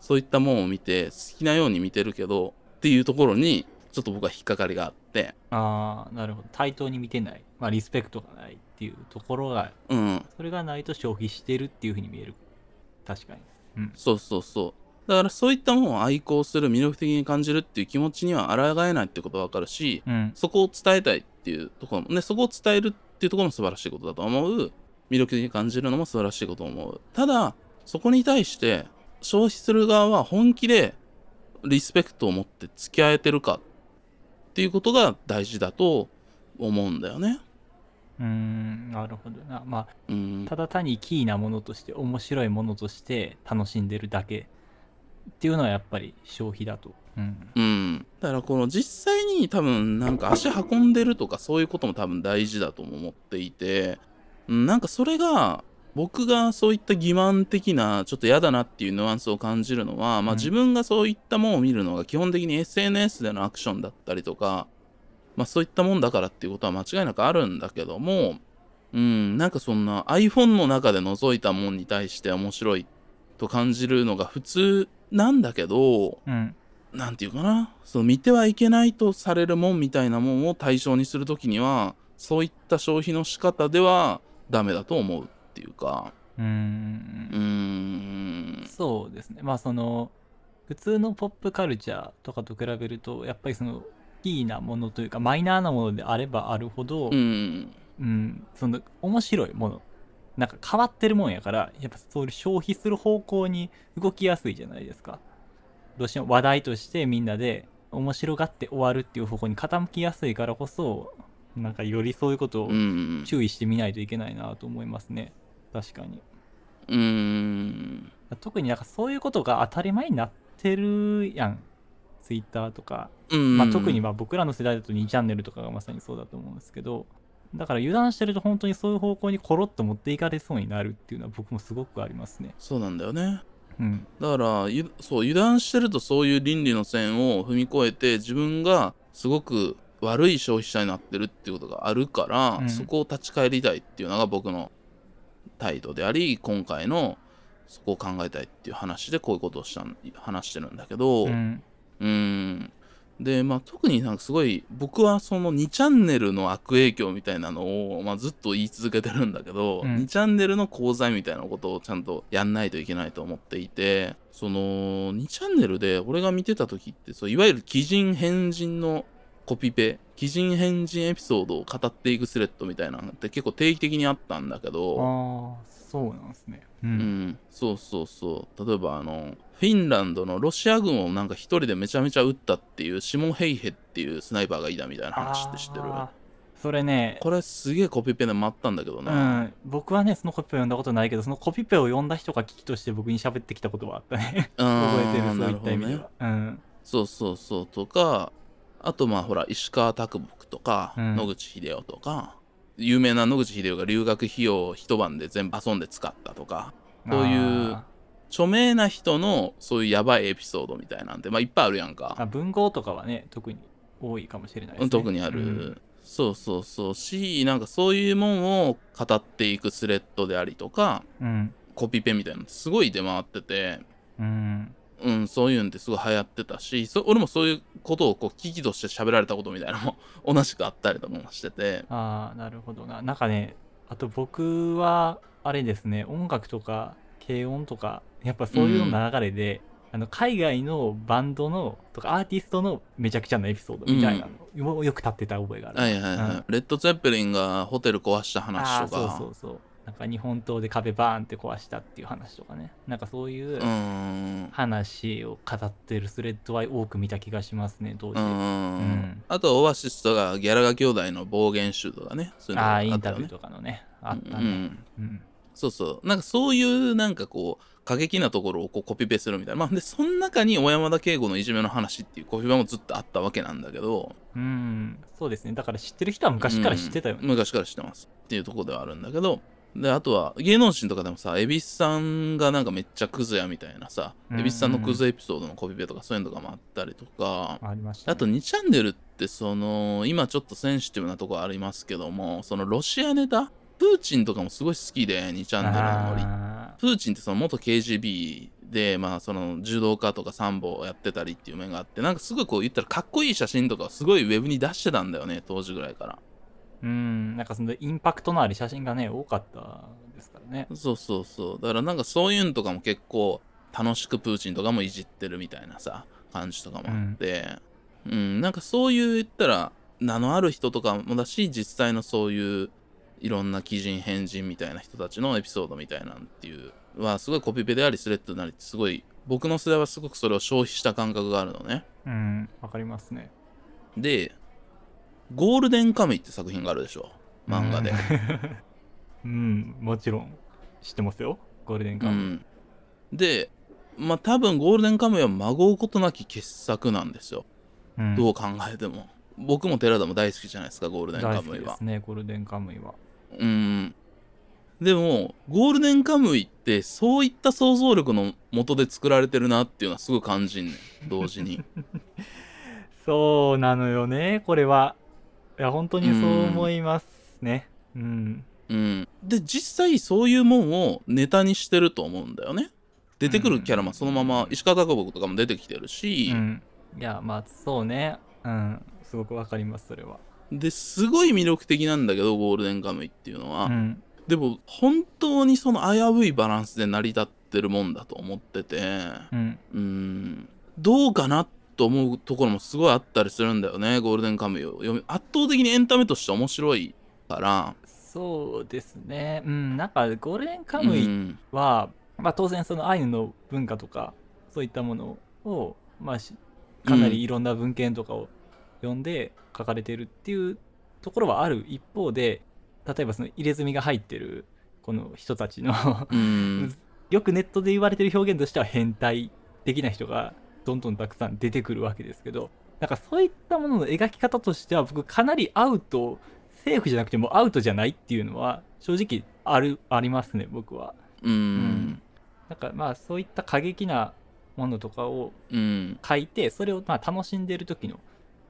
そういったものを見て好きなように見てるけどっていうところにちょっと僕は引っかかりがあって。ああなるほど。対等に見てない。まあリスペクトがないっていうところがうん。それがないと消費してるっていうふうに見える。確かに。うん。そうそうそう。だからそういったものを愛好する魅力的に感じるっていう気持ちには抗えないってことはわかるしうん。そこを伝えたいっていうところもねそこを伝えるっていうところも素晴らしいことだと思う。魅力的に感じるのも素晴らしいことと思う。ただそこに対して消費する側は本気でリスペクトを持って付き合えてるかっていうことが大事だと思うんだよね。うーんなるほどな。まあうん。ただ単にキーなものとして面白いものとして楽しんでるだけっていうのはやっぱり消費だと。うん。うん、だからこの実際に多分なんか足運んでるとかそういうことも多分大事だとも思っていて、うん、なんかそれが僕がそういった欺瞞的なちょっと嫌だなっていうニュアンスを感じるのは、まあ、うん。自分がそういったものを見るのが基本的に SNS でのアクションだったりとかまあそういったもんだからっていうことは間違いなくあるんだけども、うん、なんかそんな iPhone の中で覗いたもんに対して面白いと感じるのが普通なんだけど、うん。なんていうかな、その見てはいけないとされるもんみたいなもんを対象にするときには、そういった消費の仕方ではダメだと思うっていうか、うーん。うーん、そうですね。まあその普通のポップカルチャーとかと比べるとやっぱりそのキーなものというかマイナーなものであればあるほど、うん、うん、その面白いものなんか変わってるもんやからやっぱそういう消費する方向に動きやすいじゃないですか。どうしても話題としてみんなで面白がって終わるっていう方向に傾きやすいからこそなんかよりそういうことをうん、注意してみないといけないなと思いますね確かに。うん、特になんかそういうことが当たり前になってるやん。ツイッターとか。うん、まあ、特にまあ僕らの世代だと2チャンネルとかがまさにそうだと思うんですけど。だから油断してると本当にそういう方向にコロッと持っていかれそうになるっていうのは僕もすごくありますね。そうなんだよね。うん。だからゆそう油断してるとそういう倫理の線を踏み越えて自分がすごく悪い消費者になってるっていうことがあるから、うん。そこを立ち返りたいっていうのが僕の態度であり今回のそこを考えたいっていう話でこういうことをしたん話してるんだけどうん。うんでまあ特になんかすごい僕はその2チャンネルの悪影響みたいなのを、まあ、ずっと言い続けてるんだけど、うん2チャンネルの功罪みたいなことをちゃんとやんないといけないと思っていてその2チャンネルで俺が見てた時ってそういわゆる鬼人変人のコピペ鬼人変人エピソードを語っていくスレッドみたいなのって結構定期的にあったんだけどああ、そうなんですね。う。うんん、そうそうそう例えばあのフィンランドのロシア軍をなんか一人でめちゃめちゃ撃ったっていうシモヘイヘっていうスナイパーがいたみたいな話って知ってる？それね、これすげえコピペで待ったんだけどうな、ん、僕はね、そのコピペを読んだことないけど、そのコピペを読んだ人が危機として僕に喋ってきたことはあったね。あ <laughs> 覚えてる、ーそういった意味では。うん。そうそうそうとかあとまあほら石川啄木とか、うん野口英世とか有名な野口英世が留学費用を一晩で全部遊んで使ったとかそういうあ著名な人のそういうやばいエピソードみたいなんてまあいっぱいあるやんか文豪とかはね、特に多いかもしれないですね。特にある、うんそうそうそうしなんかそういうもんを語っていくスレッドでありとかうん。コピペみたいなのすごい出回っててうん。うんそういうんってすごい流行ってたしそ俺もそういうことをこう危機として喋られたことみたいなのも <laughs> 同じくあったりとかもしててああ、なるほどな。なんかね、あと僕は、あれですね、音楽とか、軽音とか、やっぱそういうの流れで、あの海外のバンドのとかアーティストのめちゃくちゃなエピソードみたいなのをよく立ってた覚えがある。はいはいはい、うんレッド・ゼッペリンがホテル壊したあ話あそうとかそうそう。なんか日本刀で壁バーンって壊したっていう話とかね。なんかそういう話を語ってるスレッドは多く見た気がしますね、当時。うんんあとオアシスとかギャラガ兄弟の暴言集とかねそういうのがああ、インタビューとかのね、あったね。うんうん。そうそう。なんかそういうなんかこう過激なところをこうコピペするみたいな。まあで、その中に小山田圭吾のいじめの話っていうコピペもずっとあったわけなんだけど、うん、そうですね。だから知ってる人は昔から知ってたよね。うん昔から知ってますっていうところではあるんだけど、で、あとは芸能人とかでもさ、蛭子さんがなんかめっちゃクズやみたいなさ、うん。蛭子さんのクズエピソードのコピペとかそういうのとかもあったりとか、ありました、ね。あと2チャンネルってその今ちょっとセンシティブなところありますけどもそのロシアネタ？プーチンとかもすごい好きで2チャンネルのノリ。あプーチンってその元 KGB で、まあ、その柔道家とかサンボをやってたりっていう面があってなんかすごいこう言ったらかっこいい写真とかをすごいウェブに出してたんだよね当時ぐらいから。ーうん、なんかそのインパクトのある写真がね、多かったですからね。そうそうそう。だからなんかそういうのとかも結構楽しくプーチンとかもいじってるみたいなさ感じとかもあって。うん、なんかそういう言ったら名のある人とかもだし実際のそういういろんな鬼人変人みたいな人たちのエピソードみたいなんっていうはすごいコピペでありスレッドなりってすごい僕の世代はすごくそれを消費した感覚があるのね。うん、わかりますね。でゴールデンカムイって作品があるでしょ漫画でうん。<laughs> うん、もちろん知ってますよ。ゴールデンカムイ。うん、でまあ多分ゴールデンカムイは孫うことなき傑作なんですよ、うんどう考えても僕も寺田も大好きじゃないですかゴールデンカムイはですね、ゴールデンカムイは。うんでもゴールデンカムイってそういった想像力の元で作られてるなっていうのはすごい感じんねん同時に <laughs> そうなのよね、これは。いや本当にそう思いますね。うん。うん、で実際そういうもんをネタにしてると思うんだよね。出てくるキャラもそのまま石川貴子とかも出てきてるし、うん。いやまあそうね。うん。すごくわかりますそれは。ですごい魅力的なんだけどゴールデンカムイっていうのは、うん。でも本当にその危ういバランスで成り立ってるもんだと思ってて。うん。うん。どうかなと思うところもすごいあったりするんだよね。ゴールデンカムイを。読み圧倒的にエンタメとして面白いから。そうですね。うん。なんかゴールデンカうムイん。は、まあ当然そのアイヌの文化とかそういったものをまあしかなりいろんな文献とかを読んで書かれてるっていうところはある一方で例えばその入れ墨が入ってるこの人たちのうん。<laughs> よくネットで言われてる表現としては変態的な人がどんどんたくさん出てくるわけですけどなんかそういったものの描き方としては僕かなりアウトセーフじゃなくてもアウトじゃないっていうのは正直あるありますね僕は。うん。なんかまあそういった過激なものとかをうん。書いてそれをまあ楽しんでる時の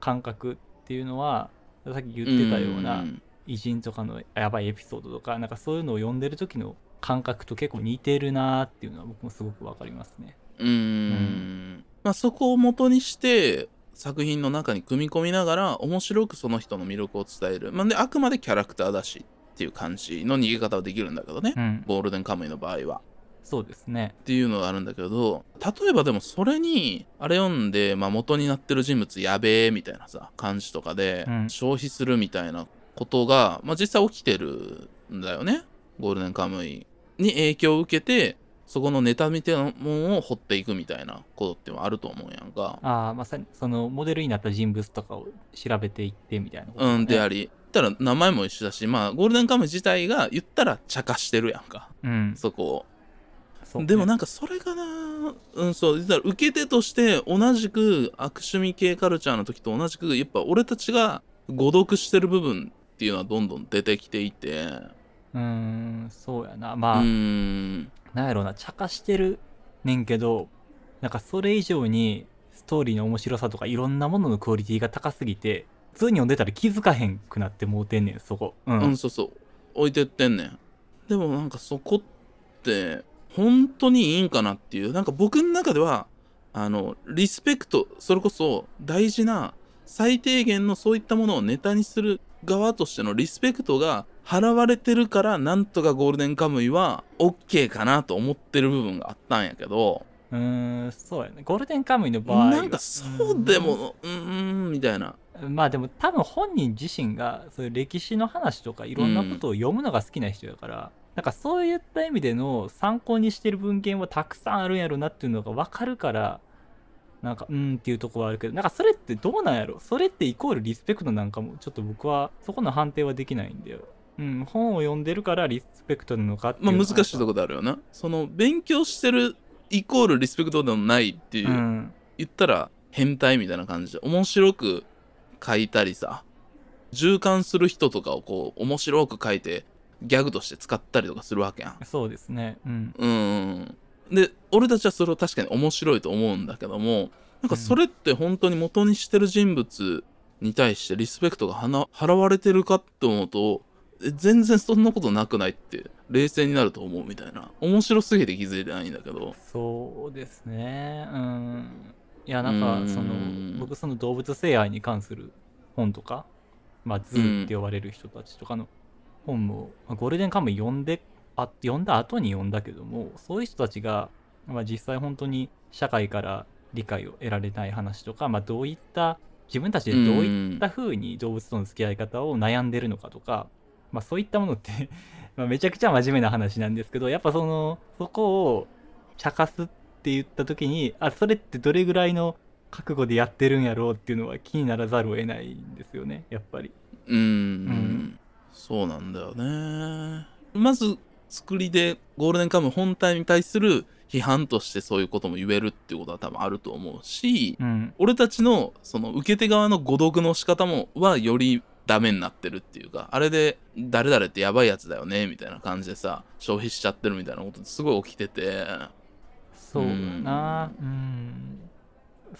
感覚っていうのはさっき言ってたような偉人とかのやばいエピソードとかなんかそういうのを読んでる時の感覚と結構似てるなーっていうのは僕もすごくわかりますね。うーんまあそこを元にして作品の中に組み込みながら面白くその人の魅力を伝える、まあ、であくまでキャラクターだしっていう感じの逃げ方はできるんだけどね、うん、ゴールデンカムイの場合は。そうですね。っていうのがあるんだけど例えばでもそれにあれ読んで、まあ、元になってる人物やべえみたいなさ感じとかでうん。消費するみたいなことが、まあ、実際起きてるんだよね。ゴールデンカムイに影響を受けてそこのネタみたいなもんを掘っていくみたいなことってのはあると思うやんか。ああまさにそのモデルになった人物とかを調べていってみたいなことだね、うん、であり。たら名前も一緒だし、まあ、ゴールデンカムイ自体が言ったら茶化してるやんか、うん。そこを。ね。でもなんかそれがなうんそう言ったら受け手として同じく悪趣味系カルチャーの時と同じくやっぱ俺たちが誤読してる部分っていうのはどんどん出てきていて。うーんそうやな。うまあ、ーんなんやろうな茶化してるねんけどなんかそれ以上にストーリーの面白さとかいろんなもののクオリティが高すぎて普通に読んでたら気づかへんくなってもうてんねんそこ。うん、うん、そうそう。置いてってんねん。でもなんかそこって本当にいいんかなっていう。なんか僕の中ではあのリスペクトそれこそ大事な最低限のそういったものをネタにする側としてのリスペクトが払われてるからなんとかゴールデンカムイは OK かなと思ってる部分があったんやけど。うーんそうやね。ゴールデンカムイの場合は。なんかそうでもうーんみたいな。まあでも多分本人自身がそういう歴史の話とかいろんなことを読むのが好きな人だから、なんかそういった意味での参考にしてる文献はたくさんあるんやろなっていうのが分かるから。なんかうーんっていうところはあるけど。なんかそれってどうなんやろ。それってイコールリスペクトなんかもちょっと僕はそこの判定はできないんだよ。うん、本を読んでるからリスペクトなのかっていう。まあ難しいところであるよな。その勉強してるイコールリスペクトでもないっていう、うん。言ったら変態みたいな感じで。面白く書いたりさ。循環する人とかをこう面白く書いてギャグとして使ったりとかするわけやん。そうですね。うん。うんうん。で俺たちはそれを確かに面白いと思うんだけどもなんかそれって本当に元にしてる人物に対してリスペクトが払われてるかって思うとえ全然そんなことなくないって冷静になると思うみたいな。面白すぎて気づいてないんだけど。そうですね。うん。いやなんかうん。その僕その動物性愛に関する本とかまあズーって呼ばれる人たちとかの本も、まあゴールデンカムイ読んであ読んだ後に読んだけどもそういう人たちが、まあ、実際本当に社会から理解を得られない話とか、まあ、どういった自分たちでどういった風に動物との付き合い方を悩んでるのかとか、まあ、そういったものって <laughs> まあめちゃくちゃ真面目な話なんですけどやっぱそのそこを茶化すって言った時にあそれってどれぐらいの覚悟でやってるんやろうっていうのは気にならざるを得ないんですよねやっぱり。うーんん。そうなんだよね。まず作りでゴールデンカムイ本体に対する批判としてそういうことも言えるっていうことは多分あると思うし、うん、俺たちのその受け手側の誤読の仕方もはよりダメになってるっていうかあれで誰々ってやばいやつだよねみたいな感じでさ消費しちゃってるみたいなことすごい起きてて。そうだな。うん。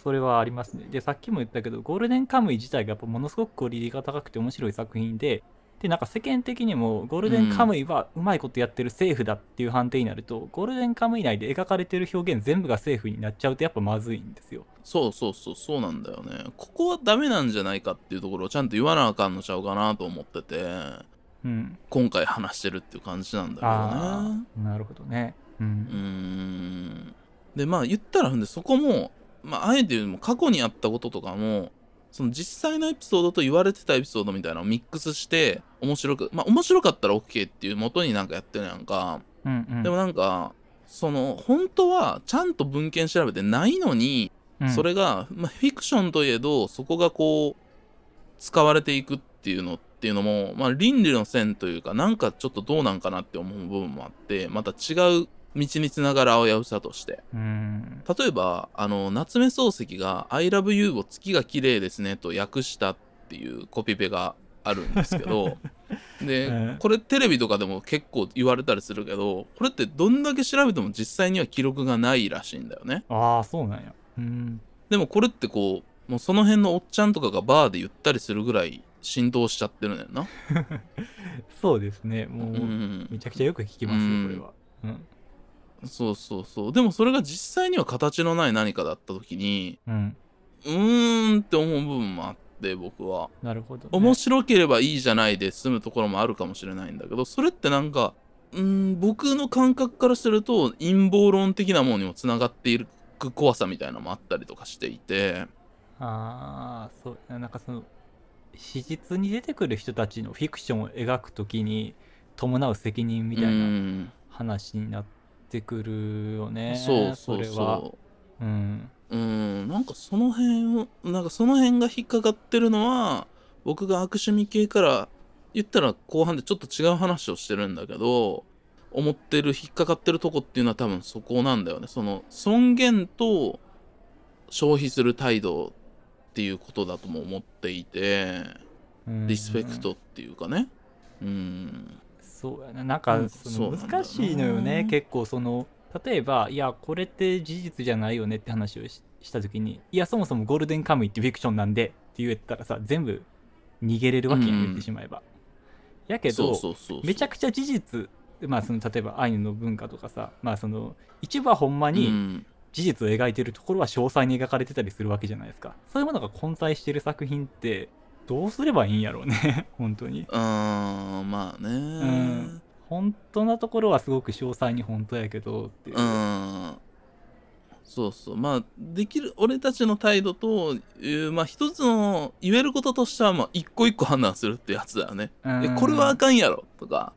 それはありますね。で、さっきも言ったけど、ゴールデンカムイ自体がやっぱものすごくクオリティが高くて面白い作品で、で、なんか世間的にもゴールデンカムイはうまいことやってるセーフだっていう判定になると、ゴールデンカムイ内で描かれてる表現全部がセーフになっちゃうとやっぱまずいんですよ。そうそうそうそうなんだよねここはダメなんじゃないかっていうところをちゃんと言わなあかんのちゃうかなと思っててうん。今回話してるっていう感じなんだけどあねあ、なるほどね。う。うんでまあ言ったらほんでそこも、まあ、あえて言うも過去にあったこととかもその実際のエピソードと言われてたエピソードみたいなのをミックスして面白くまあ面白かったら OK っていう元になんかやってるやんか、うんうん。でもなんかその本当はちゃんと文献調べてないのに、うんそれが、まあ、フィクションといえどそこがこう使われていくっていうのっていうのも、まあ、倫理の線というかなんかちょっとどうなんかなって思う部分もあってまた違う道につながる青やうさとしてうん。例えばあの夏目漱石が「I love you」を月が綺麗ですねと訳したっていうコピペがあるんですけど <laughs> で、うんこれテレビとかでも結構言われたりするけどこれってどんだけ調べても実際には記録がないらしいんだよねああ、そうなんや。うん。でもこれってこうもうその辺のおっちゃんとかがバーで言ったりするぐらい浸透しちゃってるんだよな <laughs> そうですね。もう、うんめちゃくちゃよく聞きますうんよ、これは。うん。そうそうそうでもそれが実際には形のない何かだった時にうん。うーんって思う部分もあって僕はなるほど、ね。面白ければいいじゃないで済むところもあるかもしれないんだけどそれってなんかうーん僕の感覚からすると陰謀論的なものにもつながっていく怖さみたいなのもあったりとかしていてああ、そう。なんかその、史実に出てくる人たちのフィクションを描くときに伴う責任みたいうなん話になってくるよね。そうそうれは。そううん。うんなんかその辺をなんかその辺が引っかかってるのは僕が悪趣味系から言ったら後半でちょっと違う話をしてるんだけど思ってる引っかかってるとこっていうのは多分そこなんだよねその尊厳と消費する態度っていうことだとも思っていてうんリスペクトっていうかねうんそうやななんかうんその難しいのよね。結構その例えばいやこれって事実じゃないよねって話をしした時にいやそもそもゴールデンカムイってフィクションなんでって言ったらさ全部逃げれるわけやんうん。言ってしまえば、やけそうどそうそうそう。めちゃくちゃ事実まあその例えばアイヌの文化とかさまあその一部はほんまうにん。事実を描いてるところは詳細に描かれてたりするわけじゃないですか。そういうものが混在してる作品ってどうすればいいんやろうね。<laughs> 本当に。うーんまあね。ん。本当なところはすごく詳細に本当やけどっていう、うん。そうそう。まあできる俺たちの態度というまあ一つの言えることとしてはまあ一個一個判断するってやつだよね。これはあかんやろとか。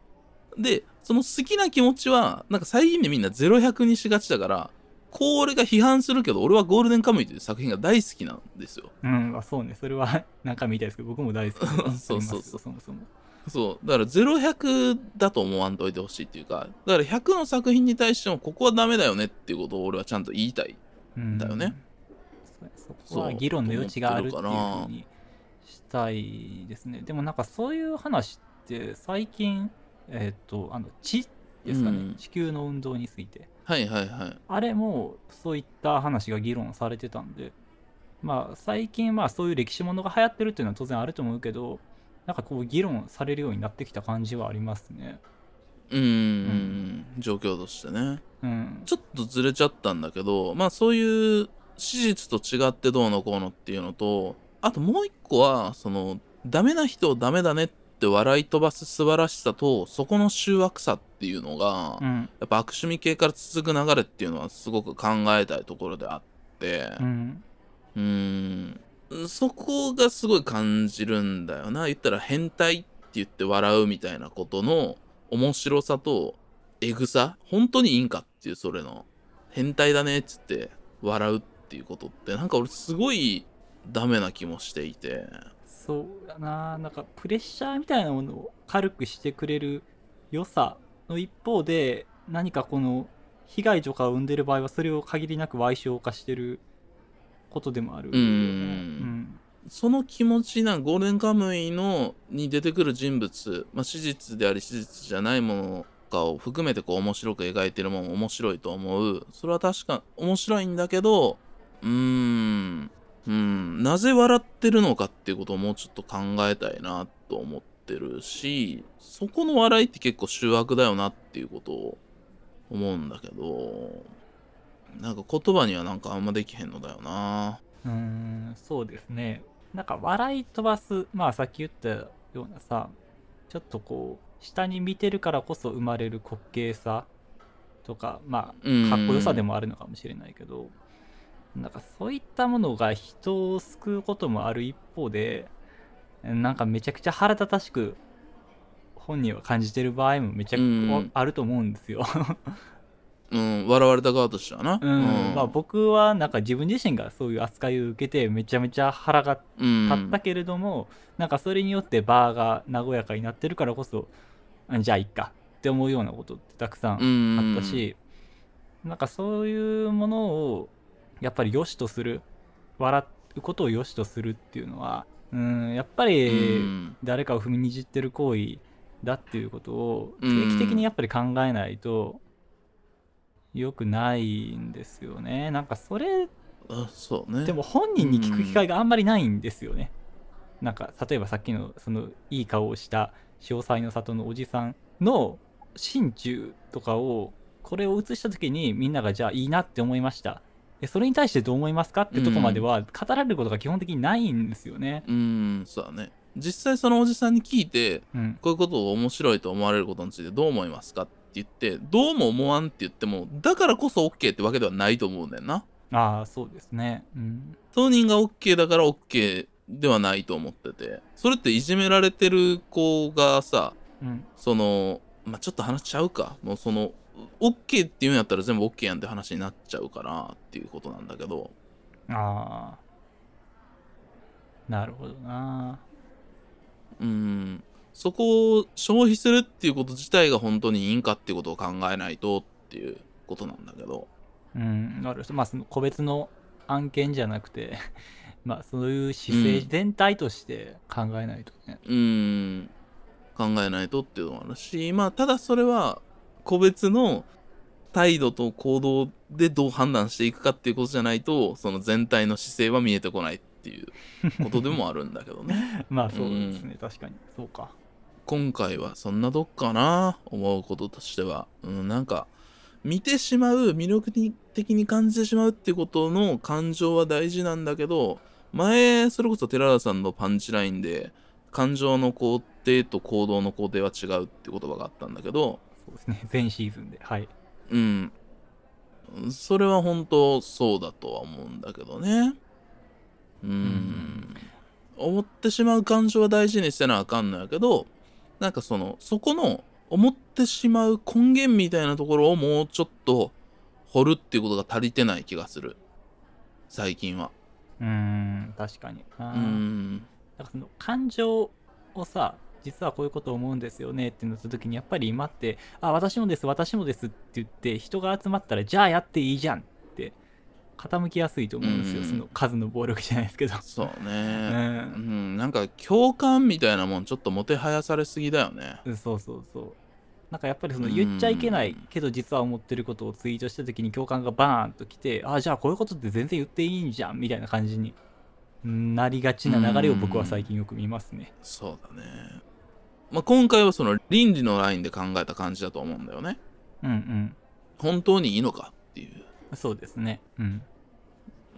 でその好きな気持ちはなんか最近でみんな0100にしがちだからこう俺が批判するけど俺はゴールデンカムイという作品が大好きなんですよ。うん、あそうね。それは何回も言いたいですけど僕も大好きでそうそうそう。そもそもそう。だから0100だと思わんといてほしいっていうかだから100の作品に対してもここはダメだよねっていうことを俺はちゃんと言いたい。うんだよね。そそこは議論の余地があるっていうふうにしたいですね。でもなんかそういう話って最近えっ、とあの地ですかね、うん。地球の運動についてはいはいはい。あれもそういった話が議論されてたんでまあ最近まあそういう歴史ものが流行ってるっていうのは当然あると思うけどなんかこう議論されるようになってきた感じはありますねうーん、状況としてね。うんちょっとずれちゃったんだけど、まあそういう史実と違ってどうのこうのっていうのと、あともう一個は、その、ダメな人をダメだねって笑い飛ばす素晴らしさと、そこの醜悪さっていうのが、うんやっぱ悪趣味系から続く流れっていうのはすごく考えたいところであって、うん、そこがすごい感じるんだよな。言ったら変態って言って笑うみたいなことの面白さとエグさ本当にいいんかっていうそれの変態だねっつって笑うっていうことってなんか俺すごいダメな気もしていて。そうやな。なんかプレッシャーみたいなものを軽くしてくれる良さの一方で何かこの被害とかを生んでる場合はそれを限りなく賠償化してることでもあるうん。その気持ちなゴールデンカムイのに出てくる人物、まあ、史実であり史実じゃないものかを含めてこう面白く描いてるものも面白いと思う。それは確か面白いんだけどうーんうん。なぜ笑ってるのかっていうことをもうちょっと考えたいなと思ってるしそこの笑いって結構醜悪だよなっていうことを思うんだけどなんか言葉にはなんかあんまできへんのだよな。うーんそうですね。なんか笑い飛ばすまあさっき言ったようなさちょっとこう下に見てるからこそ生まれる滑稽さとかまうん。あかっこよさでもあるのかもしれないけどなんかそういったものが人を救うこともある一方でなんかめちゃくちゃ腹立たしく本人は感じてる場合もめちゃくうんあると思うんですよ。<laughs> うん笑われた側としてはな。うんまあ、僕はなんか自分自身がそういう扱いを受けてめちゃめちゃ腹がうん立ったけれども、なんかそれによってバーが和やかになってるからこそうんじゃあいっかって思うようなことってたくさんあったし、なんかそういうものをやっぱり良しとする笑うことを良しとするっていうのはうんやっぱうりん誰かを踏みにじってる行為だっていうことを定うん期的にやっぱり考えないと良くないんですよね。なんかそれあそうねでも本人に聞く機会があんまりないんですよね。なんか例えばさっきのそのいい顔をした詳細の里のおじさんの心中とかをこれを映した時にみんながじゃあいいなって思いました。でそれに対してどう思いますか？ってとこまでは語られることが基本的にないんですよね。うんそうだね実際そのおじさんに聞いてうん。こういうことを面白いと思われることについてどう思いますかって言ってどうも思わんって言ってもだからこそ OK ってわけではないと思うんだよなああ、そうですね。うん。当人が OK だから OK ではないと思っててそれっていじめられてる子がさうん。そのまあちょっと話しちゃうかもうその OK って言うんやったら全部 OK やんって話になっちゃうかなっていうことなんだけどああ。なるほどな。うんそこを消費するっていうこと自体が本当にいいんかっていうことを考えないとっていうことなんだけどうん。なるほど。まあ、その個別の案件じゃなくて、<laughs> まあ、そういう姿勢全体として考えないとね。うん考えないとっていうのもあるしまあただそれは個別の態度と行動でどう判断していくかっていうことじゃないとその全体の姿勢は見えてこないっていうことでもあるんだけどね <laughs> まあ、そうですね。確かに。そうか。今回はそんなとこかな思うこととしては、うん、なんか見てしまう魅力的に感じてしまうっていうことの感情は大事なんだけど前それこそ寺田さんのパンチラインで感情の工程と行動の工程は違うって言葉があったんだけどそうですね。<laughs> 全シーズンで。はい。うんそれは本当そうだとは思うんだけどねうん思ってしまう感情は大事にせなあかんのやけどなんかそのそこの思ってしまう根源みたいなところをもうちょっと掘るっていうことが足りてない気がする最近はうーん、確かに。あうーんだからその感情をさ実はこういうこと思うんですよねってなった時にやっぱり今って「あ私もです私もです」って言って人が集まったら「じゃあやっていいじゃん」って傾きやすいと思うんですよ、うんその数の暴力じゃないですけど、そううね。うん。ん、なんか共感みたいなもんちょっともてはやされすぎだよね。そうそうそう。なんかやっぱりそのうん。言っちゃいけないけど実は思ってることをツイートした時に共感がバーンときてあじゃあこういうことって全然言っていいんじゃんみたいな感じになりがちな流れを僕は最近よく見ますね。そうだねまあ今回はその倫理のラインで考えた感じだと思うんだよね。うんうん。本当にいいのかっていう。そうですね。うん。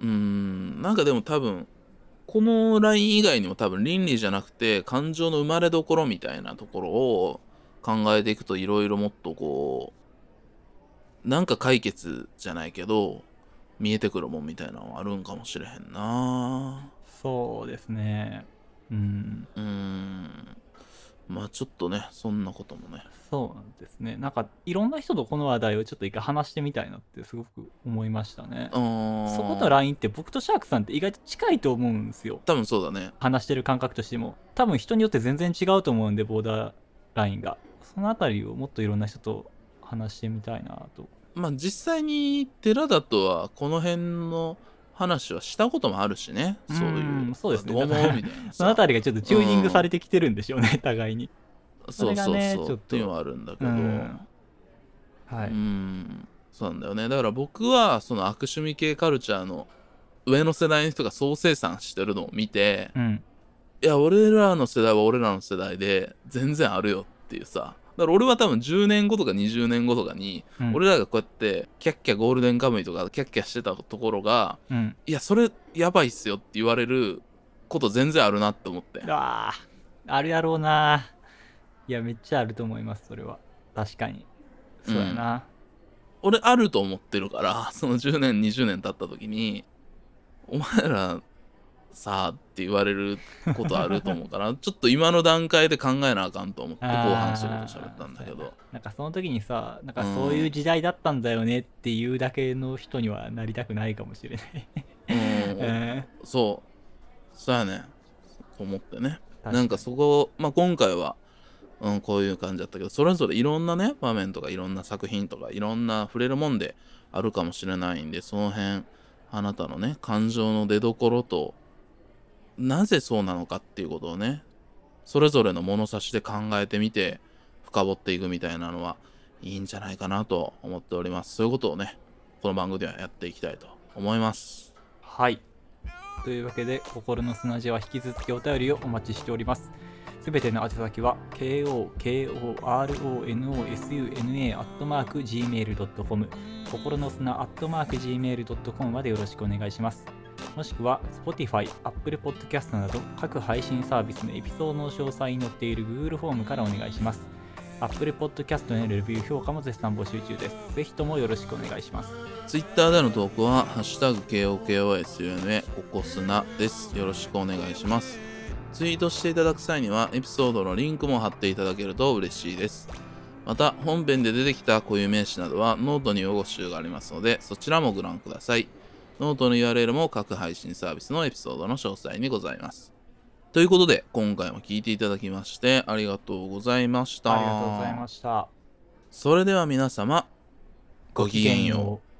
うーん。なんかでも多分このライン以外にも多分倫理じゃなくて感情の生まれどころみたいなところを考えていくといろいろもっとこうなんか解決じゃないけど見えてくるもんみたいなのはあるんかもしれへんな。そうですね。うん。うーんまあちょっとねそんなこともねそうなんですね。なんか、いろんな人とこの話題をちょっと一回話してみたいなってすごく思いましたね。そことラインって僕とシャークさんって意外と近いと思うんですよ。多分そうだね話してる感覚としても。多分人によって全然違うと思うんで、ボーダーラインが。そのあたりをもっといろんな人と話してみたいなと。まあ実際に寺だとはこの辺の話はしたこともあるしね。そういう。うんそうですね。どう思うみたいな。<laughs> そのあさたりがちょっとチューニングされてきてるんでしょうね、互いに。そうそうそう。っていうのはあるんだけうどん。はうい。ん。そうなんだよね。だから僕はその悪趣味系カルチャーの上の世代の人が総生産してるのを見てうん。いや俺らの世代は俺らの世代で全然あるよっていうさだから俺は多分10年後とか20年後とかに、うん。俺らがこうやってキャッキャゴールデンカムイとかキャッキャしてたところがうん。いやそれやばいっすよって言われること全然あるなって思って。うわー。あるやろうな。いやめっちゃあると思いますそれは。確かに。そうやな、俺あると思ってるからその10年20年経った時にお前らさあって言われることあると思うから <laughs> ちょっと今の段階で考えなあかんと思って後半そういうこと喋ったんだけど。なんかその時にさなんかそういう時代だったんだよねっていうだけの人にはなりたくないかもしれない、うん、えそう。そうやね。そう思ってね。ーなんかそこ、まあ、今回は、うん、こういう感じだったけどそれぞれいろんなね場面とかいろんな作品とかいろんな触れるもんであるかもしれないんでその辺あなたのね感情の出どころとなぜそうなのかっていうことをねそれぞれの物差しで考えてみて深掘っていくみたいなのはいいんじゃないかなと思っておりますそういうことをねこの番組ではやっていきたいと思いますはい。というわけで、心の砂地は引き続きお便りをお待ちしております。すべての宛先は、kokoronosuna.gmail.com 心の砂アットマーク .gmail.com までよろしくお願いします。もしくは、Spotify、Apple Podcast など各配信サービスのエピソードの詳細に載っている Google フォームからお願いします。Apple Podcast へのレビュー評価も絶賛募集中です。ぜひともよろしくお願いします。Twitter での投稿は、ハッシュタグ KOKOSUNA ココスナです。よろしくお願いします。ツイートしていただく際には、エピソードのリンクも貼っていただけると嬉しいです。また、本編で出てきた固有名詞などはノートに用語集がありますので、そちらもご覧ください。ノートの URL も各配信サービスのエピソードの詳細にございます。ということで、今回も聞いていただきまして、ありがとうございました。ありがとうございました。それでは皆様、ごきげんよう。う。